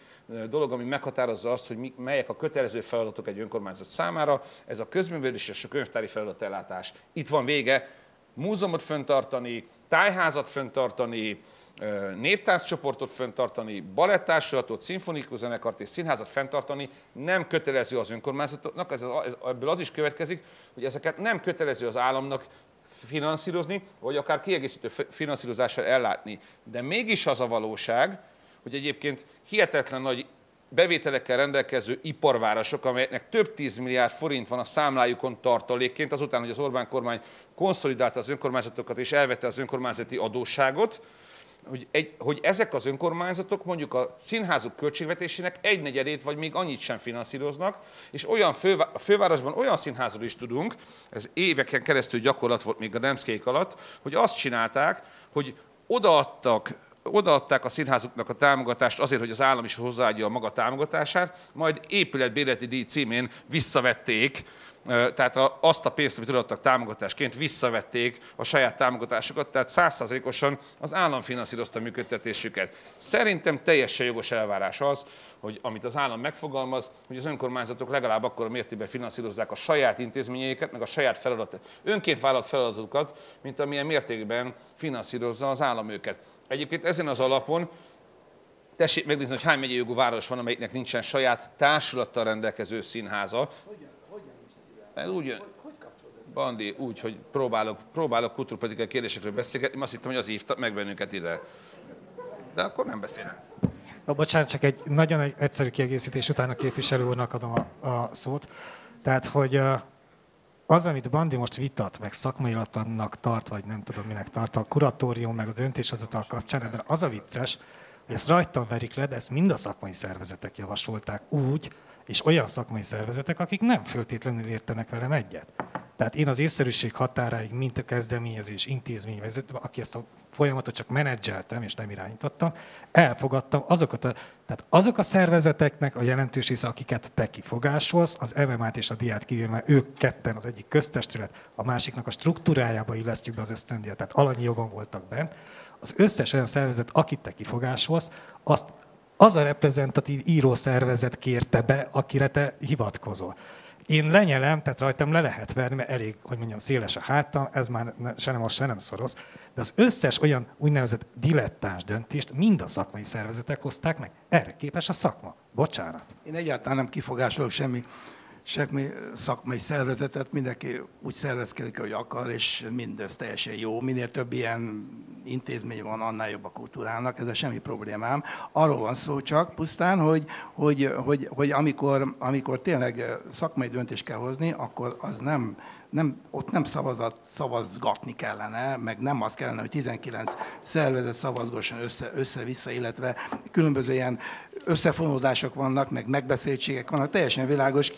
dolog, ami meghatározza azt, hogy melyek a kötelező feladatok egy önkormányzat számára. Ez a közművelés és a könyvtári feladatellátás. Itt van vége. Múzeumot föntartani, tájházat föntartani, néptárcsoportot fenntartani, balettársulatot, szimfonikus zenekart és színházat fenntartani nem kötelező az önkormányzatoknak, ez, ez, ebből az is következik, hogy ezeket nem kötelező az államnak finanszírozni, vagy akár kiegészítő finanszírozással ellátni. De mégis az a valóság, hogy egyébként hihetetlen nagy bevételekkel rendelkező iparvárosok, amelyeknek több tíz milliárd forint van a számlájukon tartalékként, azután, hogy az Orbán kormány konszolidálta az önkormányzatokat és elvette az önkormányzati adósságot, hogy, egy, hogy ezek az önkormányzatok mondjuk a színházuk költségvetésének egynegyedét vagy még annyit sem finanszíroznak, és olyan fővá, a fővárosban olyan színházról is tudunk, ez éveken keresztül gyakorlat volt még a Nemszkék alatt, hogy azt csinálták, hogy odaadtak odaadták a színházuknak a támogatást azért, hogy az állam is hozzáadja a maga támogatását, majd épületbérleti díj címén visszavették tehát azt a pénzt, amit adtak támogatásként, visszavették a saját támogatásokat, tehát százszázalékosan az állam finanszírozta a működtetésüket. Szerintem teljesen jogos elvárás az, hogy amit az állam megfogalmaz, hogy az önkormányzatok legalább akkor a mértékben finanszírozzák a saját intézményeiket, meg a saját feladat, önként vállalt feladatokat, mint amilyen mértékben finanszírozza az állam őket. Egyébként ezen az alapon tessék megnézni, hogy hány megyei jogú város van, amelyiknek nincsen saját társulattal rendelkező színháza. Hogyan? Ez úgy jön. Bandi, úgy, hogy próbálok, próbálok kultúrpolitikai kérdésekről beszélgetni, azt hittem, hogy az hívtak meg bennünket ide. De akkor nem beszélek. A, bocsánat, csak egy nagyon egyszerű kiegészítés után a képviselő úrnak adom a, a szót. Tehát, hogy az, amit Bandi most vitat, meg szakmailatlannak tart, vagy nem tudom minek tart, a kuratórium, meg a döntéshozatal kapcsán, ebben az a vicces, hogy ezt rajtam verik le, de ezt mind a szakmai szervezetek javasolták úgy, és olyan szakmai szervezetek, akik nem föltétlenül értenek velem egyet. Tehát én az észszerűség határáig, mint a kezdeményezés intézményvezető, aki ezt a folyamatot csak menedzseltem és nem irányítottam, elfogadtam azokat a, tehát azok a szervezeteknek a jelentős része, akiket te kifogásolsz, az MMA-t és a diát kívül, mert ők ketten az egyik köztestület, a másiknak a struktúrájába illesztjük be az ösztöndíjat, tehát alanyi jogon voltak bent, az összes olyan szervezet, akit te kifogásolsz, azt az a reprezentatív írószervezet kérte be, akire te hivatkozol. Én lenyelem, tehát rajtam le lehet verni, mert elég, hogy mondjam, széles a hátam, ez már se nem az, se nem szoros, de az összes olyan úgynevezett dilettáns döntést mind a szakmai szervezetek hozták meg. Erre képes a szakma. Bocsánat. Én egyáltalán nem kifogásolok semmi semmi szakmai szervezetet, mindenki úgy szervezkedik, hogy akar, és mindez teljesen jó. Minél több ilyen intézmény van, annál jobb a kultúrának, ez semmi problémám. Arról van szó csak pusztán, hogy, hogy, hogy, hogy amikor, amikor tényleg szakmai döntést kell hozni, akkor az nem, nem, ott nem szavazat, szavazgatni kellene, meg nem az kellene, hogy 19 szervezet szavazgasson össze, össze-vissza, illetve különböző ilyen összefonódások vannak, meg megbeszéltségek vannak, teljesen világos.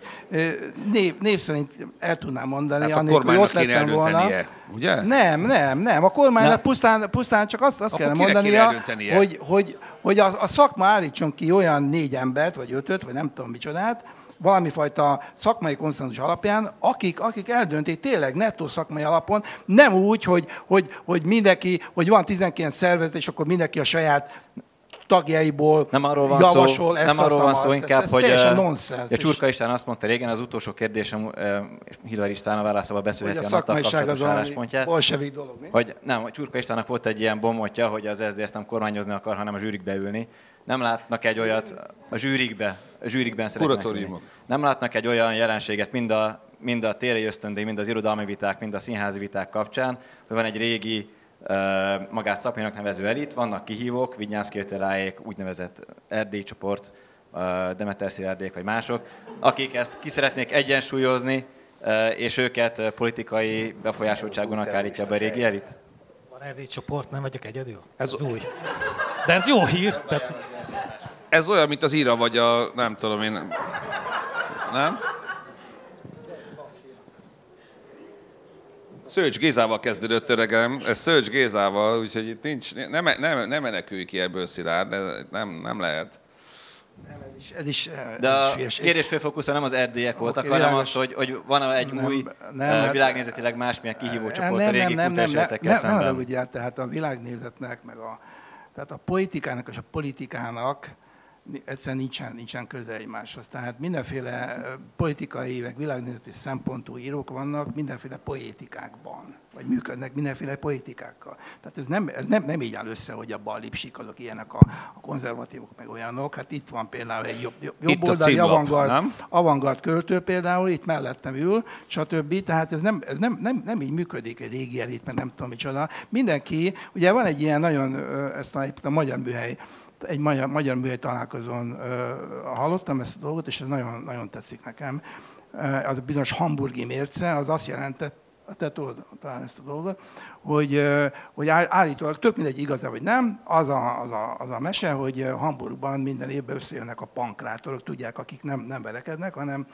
Név, név szerint el tudnám mondani, hát annélkül, hogy ott lettem volna. Ugye? Nem, nem, nem. A kormánynak pusztán, pusztán csak azt, azt kell mondania, hogy, hogy, hogy a, a szakma állítson ki olyan négy embert, vagy ötöt, vagy nem tudom micsodát, valami fajta szakmai konszenzus alapján, akik, akik eldöntik tényleg nettó szakmai alapon, nem úgy, hogy, hogy, hogy mindenki, hogy van 19 szervezet, és akkor mindenki a saját tagjaiból Nem arról van javasol szó, ezt, nem arról van szó inkább, ez, hogy nonsens. a Csurka István azt mondta régen, az utolsó kérdésem, és Hillary István a válaszával hogy beszélheti a a nattal szakmaiság az álláspontját. bolsevik dolog. Mi? Hogy nem, a Csurka Istvánnak volt egy ilyen bomotja, hogy az SZDSZ nem kormányozni akar, hanem a zsűrikbe ülni. Nem látnak egy olyat, a zsűrikbe, a zsűrikben szeretnek. Nem látnak egy olyan jelenséget, mind a, mind a térei ösztöndíj, mind az irodalmi viták, mind a színházi viták kapcsán, hogy van egy régi, magát szakmának nevező elit, vannak kihívók, Vigyánszki Öteláék, úgynevezett Erdély csoport, Demeter Szilárdék vagy mások, akik ezt ki szeretnék egyensúlyozni, és őket politikai befolyásoltságonak állítja be a régi elit? Van Erdély csoport, nem vagyok egyedül? Ez- Ez, új. De ez jó hír. Tehát Ez olyan, mint az Ira, vagy a nem tudom én. Nem? Szőcs Gézával kezdődött öregem, ez Szőcs Gézával, úgyhogy itt nincs, nem, nem, nem menekülj ki ebből szilárd, de nem, nem lehet. Ez is, ez is, De ez a is hülyeség. kérdés főfókusza nem az erdélyek voltak, Oké, hanem az, hogy, hogy van egy Nem, új, nem, nem, hát- világnézetileg másmilyen kihívó csoport a nem, régi nem, nem, nem, nem, nem, nem, szemben. nem, ugye, tehát a világnézetnek, meg a, tehát a politikának és a politikának egyszerűen nincsen, nincsen köze egymáshoz. Tehát mindenféle ö, politikai, meg világnézeti szempontú írók vannak mindenféle poétikákban, vagy működnek mindenféle poétikákkal. Tehát ez nem, ez nem, nem így áll össze, hogy a lipsik azok ilyenek a, a konzervatívok, meg olyanok. Hát itt van például egy jobb, jobb, Itt oldali címlap, avantgard, nem? avantgard költő például, itt mellettem ül, stb. Tehát ez nem, ez nem, nem, nem így működik egy régi elit, mert nem tudom micsoda. Mindenki, ugye van egy ilyen nagyon, ö, ezt a, a magyar műhely, egy magyar, magyar műhely találkozón hallottam ezt a dolgot, és ez nagyon, nagyon tetszik nekem. Az a bizonyos hamburgi mérce, az azt jelentett, te tudod talán ezt a dolgot, hogy, hogy áll- állítólag tök mindegy igaz vagy nem, az a, az, a, az a mese, hogy Hamburgban minden évben összejönnek a pankrátorok, tudják, akik nem, nem verekednek, hanem,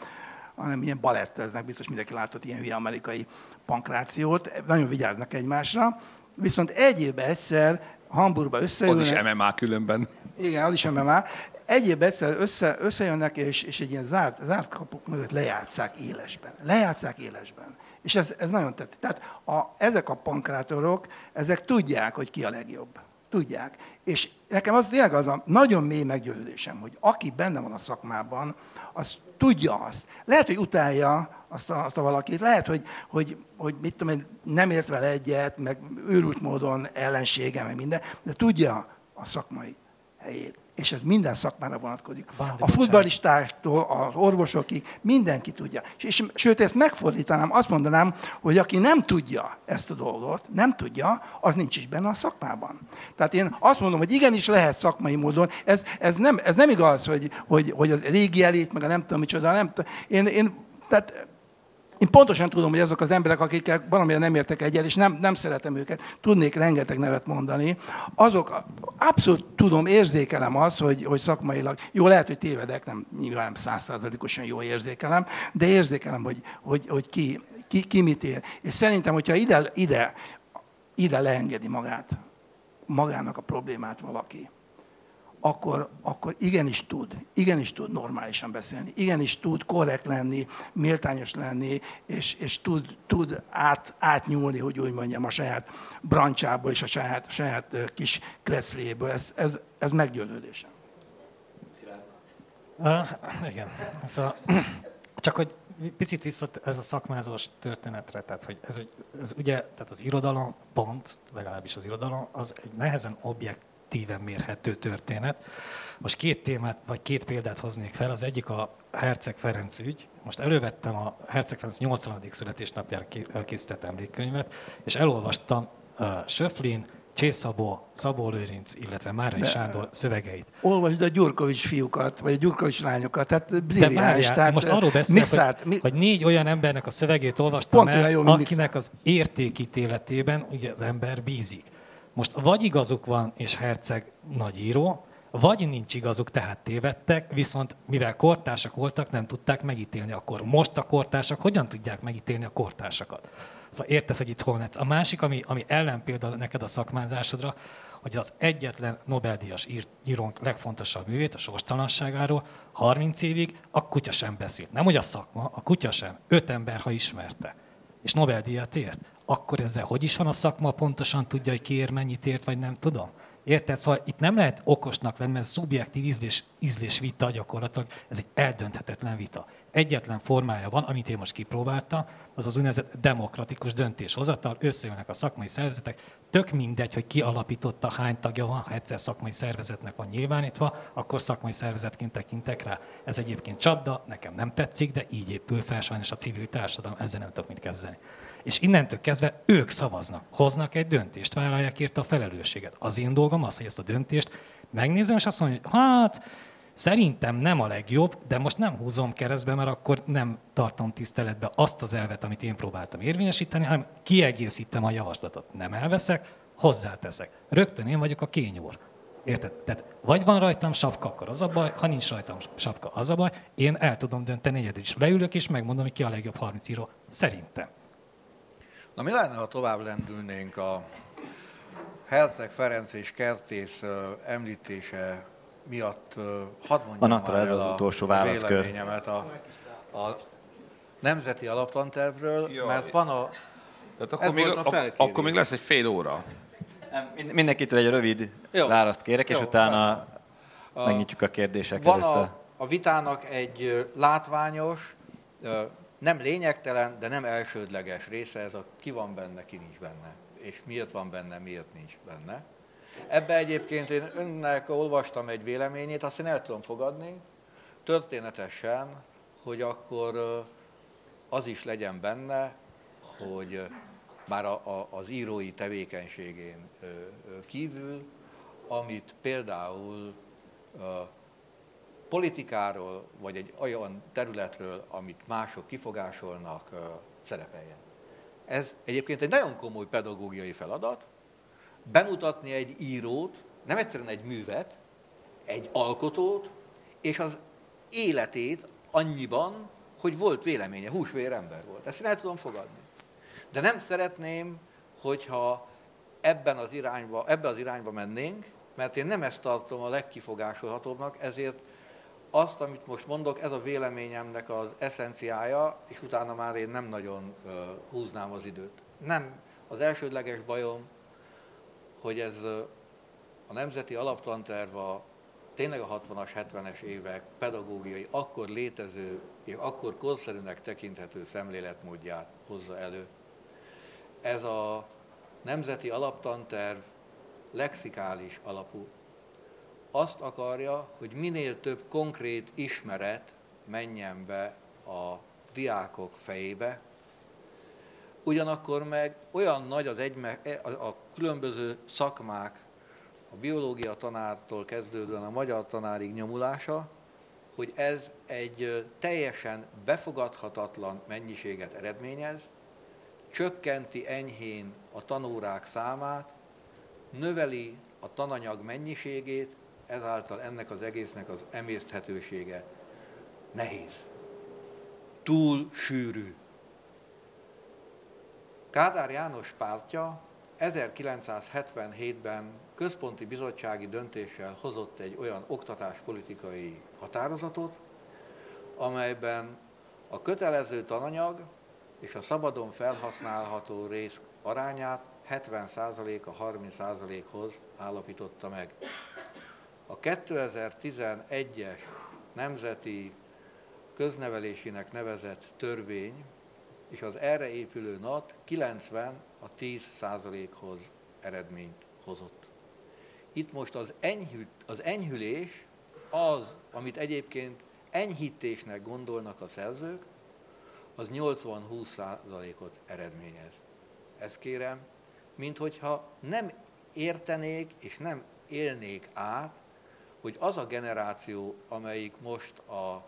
hanem ilyen baletteznek, biztos mindenki látott ilyen hülye amerikai pankrációt, nagyon vigyáznak egymásra, viszont egy évben egyszer Hamburgba Az összejönnek. is MMA különben. Igen, az is MMA. Egy évben egyszer össze, összejönnek, és, és egy ilyen zárt, zárt kapuk mögött lejátszák élesben. Lejátszák élesben. És ez, ez nagyon tett. Tehát a, ezek a pankrátorok, ezek tudják, hogy ki a legjobb. Tudják. És nekem az tényleg az a nagyon mély meggyőződésem, hogy aki benne van a szakmában, az tudja azt. Lehet, hogy utálja azt a, azt a valakit, lehet, hogy, hogy, hogy mit tudom én, nem ért vele egyet, meg őrült módon ellensége, meg minden, de tudja a szakmai helyét. És ez minden szakmára vonatkozik. A bocsánat. futballistáktól az orvosokig mindenki tudja. És, és sőt, ezt megfordítanám, azt mondanám, hogy aki nem tudja ezt a dolgot, nem tudja, az nincs is benne a szakmában. Tehát én azt mondom, hogy igenis lehet szakmai módon, ez, ez, nem, ez nem igaz, hogy, hogy, hogy az régi elit, meg a nem tudom micsoda, nem tudom. Én, én, tehát én pontosan tudom, hogy azok az emberek, akikkel valamire nem értek egyet, és nem, nem szeretem őket, tudnék rengeteg nevet mondani, azok abszolút tudom, érzékelem azt, hogy, hogy szakmailag, jó, lehet, hogy tévedek, nem nyilván nem százszázalékosan jó érzékelem, de érzékelem, hogy, hogy, hogy ki, ki, ki mit ér. És szerintem, hogyha ide, ide, ide leengedi magát, magának a problémát valaki, akkor, akkor igenis tud, igenis tud normálisan beszélni, igenis tud korrekt lenni, méltányos lenni, és, és tud, tud át, átnyúlni, hogy úgy mondjam, a saját brancsából és a saját, a saját kis krecléből. Ez, ez, ez meggyőződésem. Uh, igen. Szóval, csak hogy picit vissza ez a szakmázós történetre, tehát hogy ez, egy, ez ugye, tehát az irodalom pont, legalábbis az irodalom, az egy nehezen objektíven mérhető történet. Most két témát, vagy két példát hoznék fel. Az egyik a Herceg Ferenc ügy. Most elővettem a Herceg Ferenc 80. születésnapjára ké- elkészített emlékkönyvet, és elolvastam uh, Söflin, Csészabó, Szabó Lőrinc, illetve Márai Sándor szövegeit. Olvasd a Gyurkovics fiúkat, vagy a Gyurkovics lányokat, tehát De brilliáns. várjál, tehát, most arról beszélek, mixált, hogy, hogy négy olyan embernek a szövegét olvastam Pont el, jó, akinek az értékítéletében ugye az ember bízik. Most vagy igazuk van, és Herceg nagy író, vagy nincs igazuk, tehát tévedtek, viszont mivel kortársak voltak, nem tudták megítélni akkor. Most a kortársak hogyan tudják megítélni a kortársakat? Szóval értesz, hogy itt hol. A másik, ami, ami ellenpélda neked a szakmázásodra, hogy az egyetlen Nobel-díjas ír- írónk legfontosabb művét, a sorstalanságáról 30 évig a kutya sem beszélt. Nem, hogy a szakma, a kutya sem. Öt ember, ha ismerte. És Nobel-díjat ért. Akkor ezzel hogy is van a szakma, pontosan tudja, hogy ki ér, mennyit ért, vagy nem tudom? Érted? Szóval itt nem lehet okosnak lenni, mert ez szubjektív ízlés, ízlés vita gyakorlatilag, ez egy eldönthetetlen vita. Egyetlen formája van, amit én most kipróbáltam, az az úgynevezett demokratikus döntéshozatal, összejönnek a szakmai szervezetek, tök mindegy, hogy ki alapította, hány tagja van, ha egyszer szakmai szervezetnek van nyilvánítva, akkor szakmai szervezetként tekintek rá. Ez egyébként csapda, nekem nem tetszik, de így épül fel sajnos a civil társadalom, ezzel nem tudok mit kezdeni. És innentől kezdve ők szavaznak, hoznak egy döntést, vállalják érte a felelősséget. Az én dolgom az, hogy ezt a döntést megnézem, és azt mondom, hogy hát szerintem nem a legjobb, de most nem húzom keresztbe, mert akkor nem tartom tiszteletbe azt az elvet, amit én próbáltam érvényesíteni, hanem kiegészítem a javaslatot. Nem elveszek, hozzáteszek. Rögtön én vagyok a kényúr. Érted? Tehát vagy van rajtam sapka, akkor az a baj, ha nincs rajtam sapka, az a baj. Én el tudom dönteni egyedül is. Leülök és megmondom, hogy ki a legjobb 30 író. Szerintem. Na mi lenne, ha tovább lendülnénk a Herceg Ferenc és Kertész említése miatt hadd mondjam Anatra már ez el az a, utolsó a véleményemet a, a Nemzeti Alaptantervről, Jaj. mert van a... Tehát Ez akkor még, a felkérés. akkor még lesz egy fél óra. Nem, mind- Mindenkitől egy rövid Jó. választ kérek, és Jó, utána a- megnyitjuk a kérdések Van a, a vitának egy látványos, nem lényegtelen, de nem elsődleges része, ez a ki van benne, ki nincs benne, és miért van benne, miért nincs benne. Ebbe egyébként én önnek olvastam egy véleményét, azt én el tudom fogadni, történetesen, hogy akkor az is legyen benne, hogy már a, a, az írói tevékenységén kívül, amit például politikáról, vagy egy olyan területről, amit mások kifogásolnak, szerepeljen. Ez egyébként egy nagyon komoly pedagógiai feladat, bemutatni egy írót, nem egyszerűen egy művet, egy alkotót, és az életét annyiban, hogy volt véleménye, húsvér ember volt. Ezt én el tudom fogadni. De nem szeretném, hogyha ebben az irányba, ebbe az irányba mennénk, mert én nem ezt tartom a legkifogásolhatóbbnak, ezért azt, amit most mondok, ez a véleményemnek az eszenciája, és utána már én nem nagyon húznám az időt. Nem, az elsődleges bajom, hogy ez a Nemzeti Alaptanterv a tényleg a 60-as, 70-es évek pedagógiai, akkor létező és akkor korszerűnek tekinthető szemléletmódját hozza elő. Ez a Nemzeti Alaptanterv lexikális alapú. Azt akarja, hogy minél több konkrét ismeret menjen be a diákok fejébe, ugyanakkor meg olyan nagy az egyme, a, a különböző szakmák, a biológia tanártól kezdődően a magyar tanárig nyomulása, hogy ez egy teljesen befogadhatatlan mennyiséget eredményez, csökkenti enyhén a tanórák számát, növeli a tananyag mennyiségét, ezáltal ennek az egésznek az emészthetősége nehéz. Túl sűrű. Kádár János pártja 1977-ben központi bizottsági döntéssel hozott egy olyan oktatáspolitikai határozatot, amelyben a kötelező tananyag és a szabadon felhasználható rész arányát 70% a 30%-hoz állapította meg. A 2011-es nemzeti köznevelésének nevezett törvény és az erre épülő NAT 90 a 10%-hoz eredményt hozott. Itt most az, enyhül, az enyhülés az, amit egyébként enyhítésnek gondolnak a szerzők, az 80-20%-ot eredményez. Ezt kérem, mint hogyha nem értenék és nem élnék át, hogy az a generáció, amelyik most a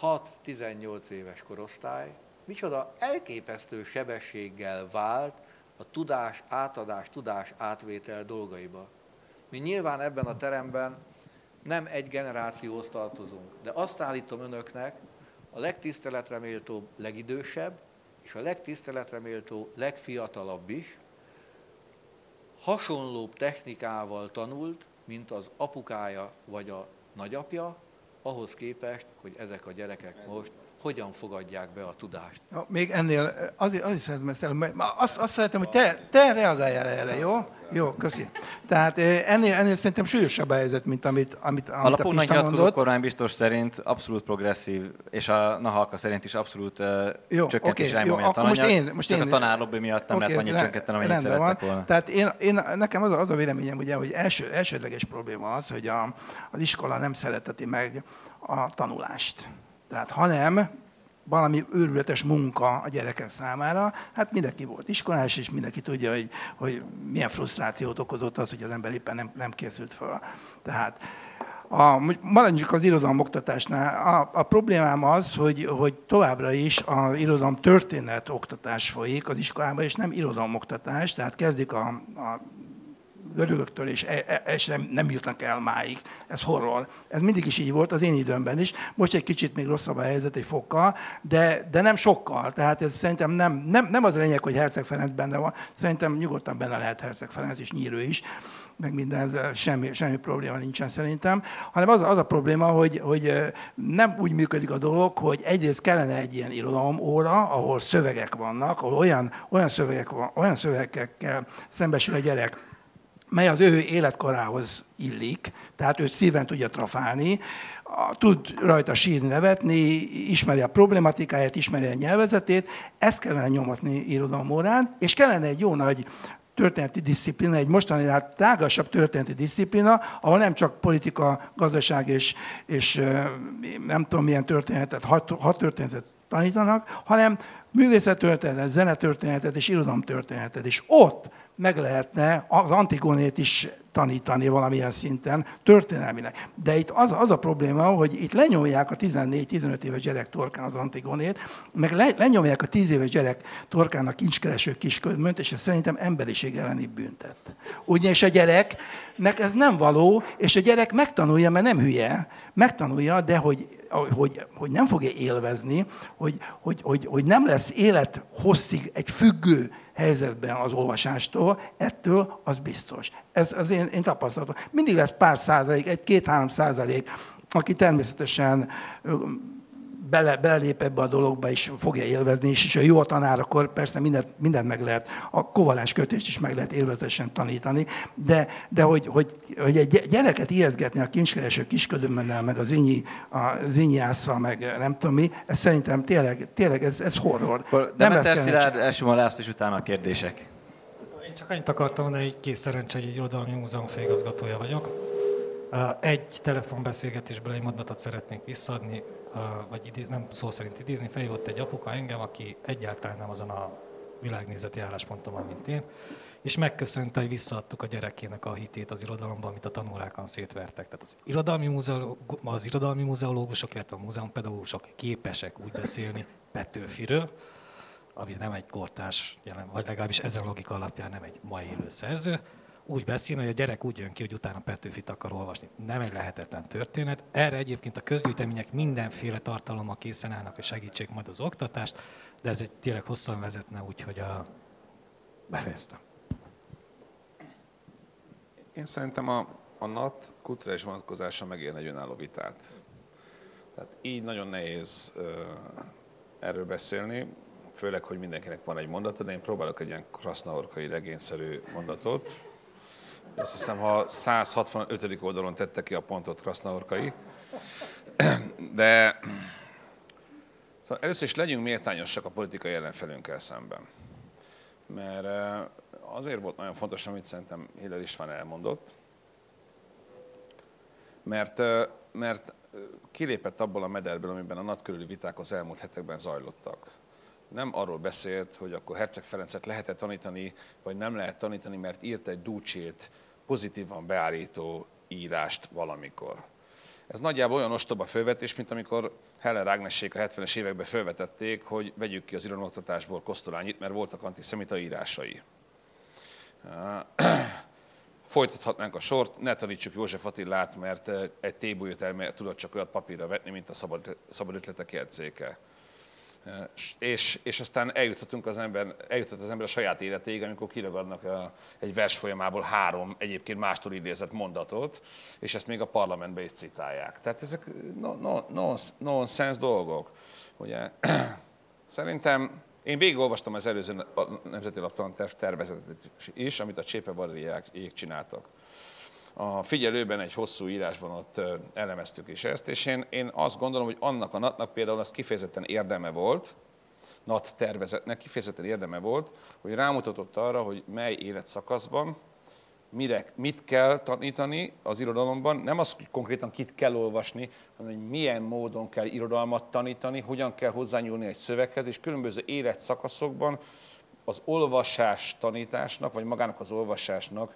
6-18 éves korosztály, micsoda elképesztő sebességgel vált a tudás átadás, tudás átvétel dolgaiba. Mi nyilván ebben a teremben nem egy generációhoz tartozunk, de azt állítom önöknek, a legtiszteletre méltóbb legidősebb, és a legtiszteletre méltó legfiatalabb is, hasonlóbb technikával tanult, mint az apukája vagy a nagyapja, ahhoz képest, hogy ezek a gyerekek most hogyan fogadják be a tudást. Ja, Még ennél, azért, azért szeretem ezt el, mert azt, azt szeretem, hogy te, te reagáljál erre, jó? Jó, köszi. Tehát eh, ennél, ennél szerintem súlyosabb a helyzet, mint amit, amit, amit A lapon Pista nyilatkozó mondott. kormánybiztos szerint abszolút progresszív, és a Nahalka szerint is abszolút uh, Jó, csökkentés oké, irányba jó, a akkor most tananyag, én- most csak én- a tanárlobby miatt nem Oké, lehet annyit csökkenteni, amennyit szerettek van. volna. Tehát én, én, nekem az a, az a véleményem, ugye, hogy első, elsődleges probléma az, hogy a, az iskola nem szereteti meg a tanulást. Tehát hanem valami őrületes munka a gyerekek számára. Hát mindenki volt iskolás, és mindenki tudja, hogy, hogy milyen frusztrációt okozott az, hogy az ember éppen nem, nem készült fel. Tehát a, maradjunk az irodalom oktatásnál. A, a problémám az, hogy, hogy továbbra is az irodalom történet oktatás folyik az iskolában, és nem irodalom oktatás, tehát kezdik a, a görögöktől, és, e, e, és nem, nem jutnak el máig. Ez horror. Ez mindig is így volt, az én időmben is. Most egy kicsit még rosszabb a helyzet egy fokkal, de, de nem sokkal. Tehát ez szerintem nem, nem, nem az a lényeg, hogy Herceg Ferenc benne van. Szerintem nyugodtan benne lehet Herceg Ferenc és Nyírő is meg minden, ezzel semmi, semmi probléma nincsen szerintem, hanem az, az a probléma, hogy, hogy nem úgy működik a dolog, hogy egyrészt kellene egy ilyen irodalom óra, ahol szövegek vannak, ahol olyan, olyan, szövegek van, olyan szövegekkel szembesül a gyerek, mely az ő életkorához illik, tehát őt szíven tudja trafálni, tud rajta sírni, nevetni, ismeri a problematikáját, ismeri a nyelvezetét, ezt kellene nyomatni irodalomórán, és kellene egy jó nagy történeti disziplina, egy mostani hát tágasabb történeti disziplina, ahol nem csak politika, gazdaság és, és nem tudom milyen történetet, hat, hat történetet tanítanak, hanem művészettörténetet, zenetörténetet és irodalomtörténetet. És ott meg lehetne az Antigonét is tanítani valamilyen szinten, történelmileg. De itt az, az a probléma, hogy itt lenyomják a 14-15 éves gyerek torkán az Antigonét, meg le, lenyomják a 10 éves gyerek torkán a kincskereső kisködmönt, és ez szerintem emberiség elleni büntet. Ugyanis a gyereknek ez nem való, és a gyerek megtanulja, mert nem hülye, megtanulja, de hogy hogy, hogy nem fogja élvezni, hogy, hogy, hogy, hogy nem lesz élet hosszig egy függő helyzetben az olvasástól, ettől az biztos. Ez az én, én tapasztalatom. Mindig lesz pár százalék, egy két-három százalék, aki természetesen bele, belelép ebbe a dologba, és fogja élvezni, és, és ha jó a tanár, akkor persze mindent, mindent meg lehet, a kovalás kötést is meg lehet élvezetesen tanítani, de, de hogy, hogy, hogy egy gyereket ijeszgetni a kincskereső kisködömmennel, meg az rinyi, a rinyiásszal, meg nem tudom mi, ez szerintem tényleg, tényleg ez, ez horror. Nem Demeter kellene Szilárd. Elsőma László, és utána a kérdések. Én csak annyit akartam mondani, hogy kész szerencsé, hogy egy irodalmi múzeum főigazgatója vagyok. Egy telefonbeszélgetésből egy mondatot szeretnék visszaadni, uh, vagy nem szó szerint idézni. Felhívott egy apuka engem, aki egyáltalán nem azon a világnézeti állásponton van, mint én, és megköszönte, hogy visszaadtuk a gyerekének a hitét az irodalomban, amit a tanórákon szétvertek. Tehát az irodalmi, múzeoló, az irodalmi múzeológusok, illetve a múzeumpedagógusok képesek úgy beszélni Petőfiről, ami nem egy kortárs, vagy legalábbis ezen logika alapján nem egy mai élő szerző, úgy beszél, hogy a gyerek úgy jön ki, hogy utána Petőfit akar olvasni. Nem egy lehetetlen történet. Erre egyébként a közgyűjtemények mindenféle tartalommal készen állnak, hogy segítsék majd az oktatást, de ez egy tényleg hosszan vezetne, úgyhogy a... befejeztem. Én szerintem a, a NAT kulturális vonatkozása megérne egy önálló vitát. Tehát így nagyon nehéz ö, erről beszélni, főleg, hogy mindenkinek van egy mondata, de én próbálok egy ilyen krasznaorkai regényszerű mondatot. Azt hiszem, ha 165. oldalon tette ki a pontot krasznaorkai, de szóval először is legyünk méltányosak a politikai ellenfelünkkel szemben. Mert eh, azért volt nagyon fontos, amit szerintem Hiller István elmondott, mert, eh, mert eh, kilépett abból a mederből, amiben a NAT körüli viták az elmúlt hetekben zajlottak. Nem arról beszélt, hogy akkor Herceg Ferencet lehet-e tanítani, vagy nem lehet tanítani, mert írt egy dúcsét, pozitívan beállító írást valamikor. Ez nagyjából olyan ostoba fölvetés, mint amikor Heller Ágnessék a 70-es években felvetették, hogy vegyük ki az irodalomoktatásból Kosztolányit, mert voltak antiszemita írásai. Folytathatnánk a sort, ne tanítsuk József Attilát, mert egy tébolyot elme tudott csak olyat papírra vetni, mint a szabad, szabad ötletek jegyzéke. És, és aztán eljuthatunk az ember, eljuthat az ember a saját életéig, amikor kiragadnak a, egy vers folyamából három egyébként mástól idézett mondatot, és ezt még a parlamentben is citálják. Tehát ezek no, no, no, nonsense dolgok. Ugye? Szerintem Én végigolvastam az előző Nemzeti Laptanterv is, amit a Csépe Valériák csináltak. A figyelőben egy hosszú írásban ott elemeztük is ezt, és én, én azt gondolom, hogy annak a natnak például az kifejezetten érdeme volt, NAT tervezetnek kifejezetten érdeme volt, hogy rámutatott arra, hogy mely életszakaszban, mire, mit kell tanítani az irodalomban, nem az, hogy konkrétan kit kell olvasni, hanem hogy milyen módon kell irodalmat tanítani, hogyan kell hozzányúlni egy szöveghez, és különböző életszakaszokban az olvasás tanításnak, vagy magának az olvasásnak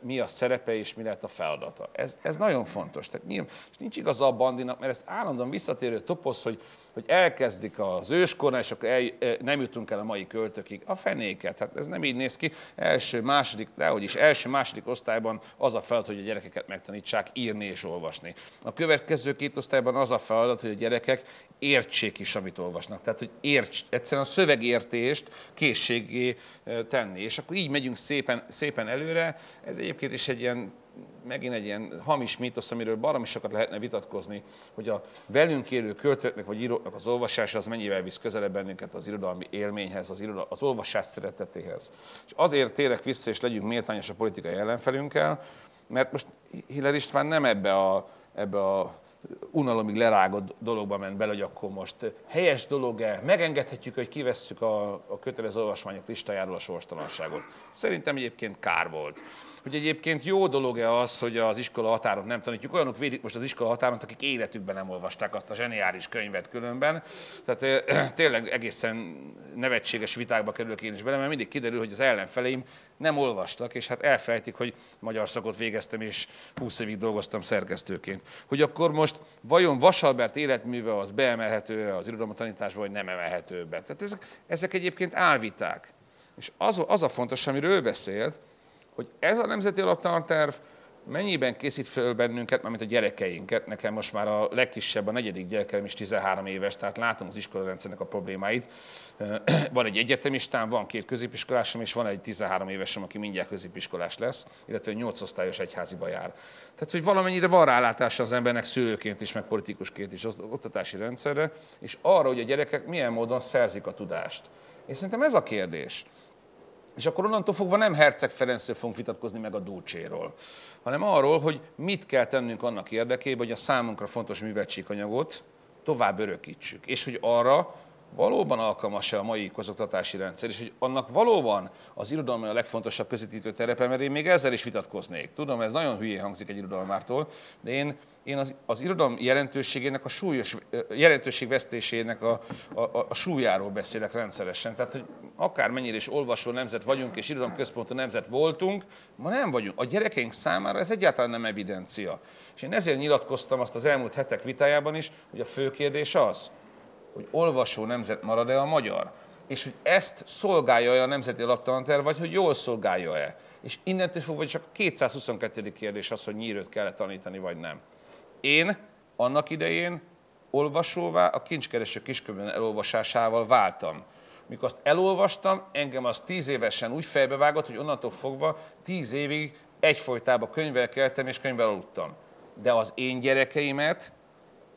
mi a szerepe és mi lehet a feladata. Ez, ez nagyon fontos. Tehát nyilván, és nincs igaza a bandinak, mert ezt állandóan visszatérő topoz, hogy hogy elkezdik az őskornál, és akkor el, nem jutunk el a mai költökig. A fenéket, hát ez nem így néz ki. Első, második, dehogy is, első, második osztályban az a feladat, hogy a gyerekeket megtanítsák írni és olvasni. A következő két osztályban az a feladat, hogy a gyerekek értsék is, amit olvasnak. Tehát, hogy érts, egyszerűen a szövegértést készségé tenni. És akkor így megyünk szépen, szépen előre. Ez egyébként is egy ilyen megint egy ilyen hamis mítosz, amiről baromi sokat lehetne vitatkozni, hogy a velünk élő költőknek vagy íróknak az olvasása az mennyivel visz közelebb bennünket az irodalmi élményhez, az, irodal, az olvasás szeretetéhez. És azért térek vissza, és legyünk méltányos a politikai ellenfelünkkel, mert most Hiller István nem ebbe a, ebbe a unalomig lerágott dologba ment bele, hogy akkor most helyes dolog-e, megengedhetjük, hogy kivesszük a, a kötelező olvasmányok listájáról a sorstalanságot. Szerintem egyébként kár volt hogy egyébként jó dolog-e az, hogy az iskola határon nem tanítjuk. Olyanok védik most az iskola határon, akik életükben nem olvasták azt a zseniális könyvet különben. Tehát tényleg egészen nevetséges vitákba kerülök én is bele, mert mindig kiderül, hogy az ellenfeleim nem olvastak, és hát elfelejtik, hogy magyar szakot végeztem, és 20 évig dolgoztam szerkesztőként. Hogy akkor most vajon Vasalbert életműve az beemelhető az irodalom tanításba, vagy nem emelhető be. Tehát ezek, ezek egyébként álviták. És az, az a fontos, amiről ő beszélt, hogy ez a nemzeti alaptanterv mennyiben készít föl bennünket, mármint a gyerekeinket, nekem most már a legkisebb, a negyedik gyerekem is 13 éves, tehát látom az iskolarendszernek a problémáit. Van egy egyetemistám, van két középiskolásom, és van egy 13 évesem, aki mindjárt középiskolás lesz, illetve egy 8 osztályos egyháziba jár. Tehát, hogy valamennyire van rálátása az embernek szülőként is, meg politikusként is az oktatási rendszerre, és arra, hogy a gyerekek milyen módon szerzik a tudást. És szerintem ez a kérdés. És akkor onnantól fogva nem Herceg Ferencről fogunk vitatkozni meg a Dulcséról, hanem arról, hogy mit kell tennünk annak érdekében, hogy a számunkra fontos művetséganyagot tovább örökítsük. És hogy arra valóban alkalmas-e a mai közoktatási rendszer, és hogy annak valóban az irodalom a legfontosabb közvetítő terepe, mert én még ezzel is vitatkoznék. Tudom, ez nagyon hülyén hangzik egy irodalmártól, de én én az, az irodalom jelentőségének, a súlyos jelentőségvesztésének a, a, a súlyáról beszélek rendszeresen. Tehát, hogy akármennyire is olvasó nemzet vagyunk, és irodalom központú nemzet voltunk, ma nem vagyunk. A gyerekeink számára ez egyáltalán nem evidencia. És én ezért nyilatkoztam azt az elmúlt hetek vitájában is, hogy a fő kérdés az, hogy olvasó nemzet marad-e a magyar, és hogy ezt szolgálja-e a Nemzeti Alaptanter, vagy hogy jól szolgálja-e. És innentől fogva csak a 222. kérdés az, hogy nyírőt kell tanítani, vagy nem. Én annak idején olvasóvá a kincskereső kiskönyvben elolvasásával váltam. Mikor azt elolvastam, engem az tíz évesen úgy fejbevágott, hogy onnantól fogva tíz évig egyfolytában könyvvel keltem és könyvvel aludtam. De az én gyerekeimet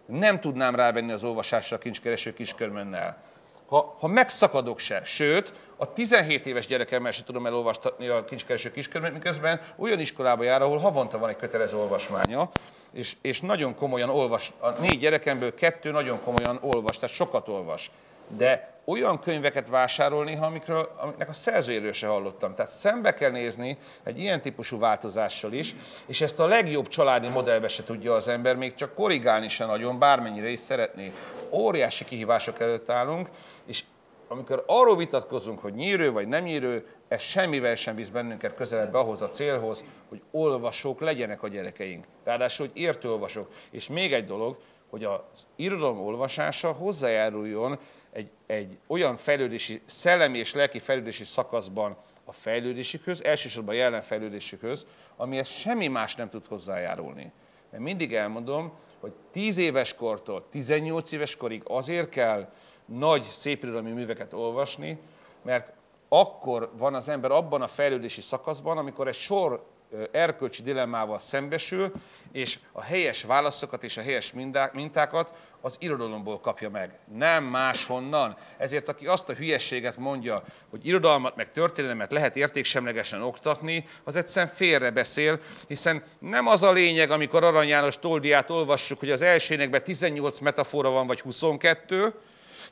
nem tudnám rávenni az olvasásra a kincskereső kiskörmennel. Ha, ha megszakadok se, sőt, a 17 éves gyerekemmel se tudom elolvastatni a kincskereső kiskörmet, miközben olyan iskolába jár, ahol havonta van egy kötelező olvasmánya, és, és nagyon komolyan olvas, a négy gyerekemből kettő nagyon komolyan olvas, tehát sokat olvas. De olyan könyveket vásárolni, amikről, amiknek a szerzőjéről se hallottam. Tehát szembe kell nézni egy ilyen típusú változással is, és ezt a legjobb családi modellbe se tudja az ember, még csak korrigálni se nagyon, bármennyire is szeretné. Óriási kihívások előtt állunk, és amikor arról vitatkozunk, hogy nyírő vagy nem nyírő, ez semmivel sem visz bennünket közelebb ahhoz a célhoz, hogy olvasók legyenek a gyerekeink. Ráadásul, hogy értő olvasók. És még egy dolog, hogy az irodalom olvasása hozzájáruljon egy, egy olyan fejlődési, szellemi és lelki fejlődési szakaszban a fejlődésükhöz, elsősorban a jelen fejlődésükhöz, amihez semmi más nem tud hozzájárulni. Mert mindig elmondom, hogy 10 éves kortól 18 éves korig azért kell nagy szépirodalmi műveket olvasni, mert akkor van az ember abban a fejlődési szakaszban, amikor egy sor erkölcsi dilemmával szembesül, és a helyes válaszokat és a helyes mintákat az irodalomból kapja meg, nem máshonnan. Ezért aki azt a hülyességet mondja, hogy irodalmat meg történelmet lehet értéksemlegesen oktatni, az egyszerűen félre beszél, hiszen nem az a lényeg, amikor Arany János Toldiát olvassuk, hogy az elsőnekben 18 metafora van, vagy 22,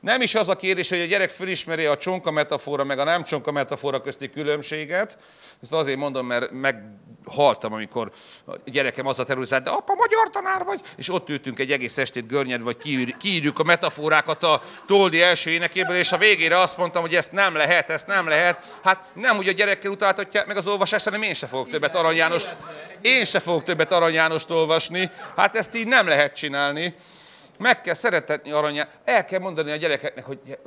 nem is az a kérdés, hogy a gyerek fölismeri a csonka metafora, meg a nem csonka metafora közti különbséget. Ezt azért mondom, mert meghaltam, amikor a gyerekem az a terület, de apa, magyar tanár vagy? És ott ültünk egy egész estét görnyed, vagy kiírjuk a metaforákat a Toldi első énekéből, és a végére azt mondtam, hogy ezt nem lehet, ezt nem lehet. Hát nem úgy a gyerekkel utáltatják meg az olvasást, hanem én se fogok többet Arany János, én se fogok többet Arany Jánost olvasni. Hát ezt így nem lehet csinálni. Meg kell szeretetni aranyát. El kell mondani a gyerekeknek, hogy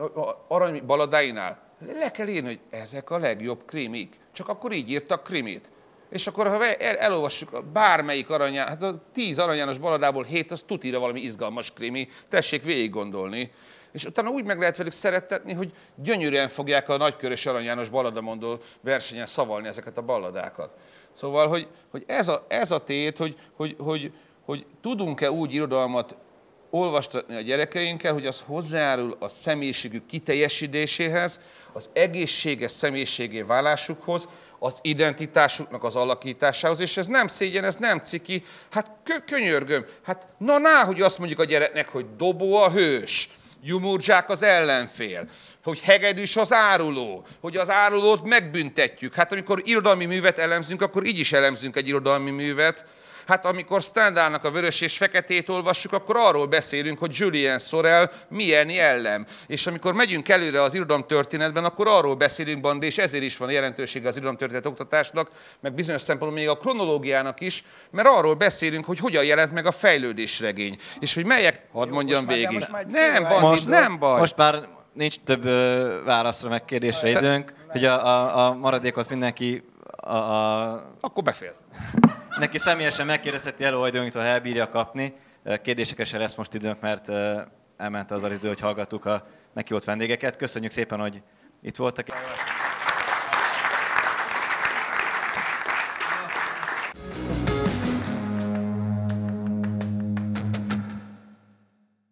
arany baladáinál le kell írni, hogy ezek a legjobb krimik. Csak akkor így írtak krimit. És akkor, ha el, elolvassuk bármelyik aranyán, hát a tíz aranyános baladából hét, az tutira valami izgalmas krimi, tessék végig gondolni. És utána úgy meg lehet velük szeretetni, hogy gyönyörűen fogják a nagykörös Arany János balladamondó versenyen szavalni ezeket a balladákat. Szóval, hogy, hogy ez, a, ez a tét, hogy, hogy, hogy, hogy tudunk-e úgy irodalmat olvastatni a gyerekeinkkel, hogy az hozzájárul a személyiségük kiteljesítéséhez, az egészséges személyiségé válásukhoz, az identitásuknak az alakításához, és ez nem szégyen, ez nem ciki, hát kö- könyörgöm, hát na ná, hogy azt mondjuk a gyereknek, hogy dobó a hős, Jumurdzsák az ellenfél, hogy hegedűs az áruló, hogy az árulót megbüntetjük. Hát amikor irodalmi művet elemzünk, akkor így is elemzünk egy irodalmi művet, Hát amikor Stendhalnak a vörös és feketét olvassuk, akkor arról beszélünk, hogy Julien Sorel milyen jellem. És amikor megyünk előre az történetben, akkor arról beszélünk, Bandi, és ezért is van jelentősége az történet oktatásnak, meg bizonyos szempontból még a kronológiának is, mert arról beszélünk, hogy hogyan jelent meg a fejlődésregény. És hogy melyek, hadd mondjam végig. Nem, Bandi, most, nem baj. Most már nincs több válaszra, meg kérdésre időnk, hogy a, a, a maradékot mindenki a, a... Akkor befejez. Neki személyesen megkérdezheti előadóinktól, ha elbírja kapni. Kérdésekre se lesz most időnk, mert elment az az idő, hogy hallgattuk a meghívott vendégeket. Köszönjük szépen, hogy itt voltak.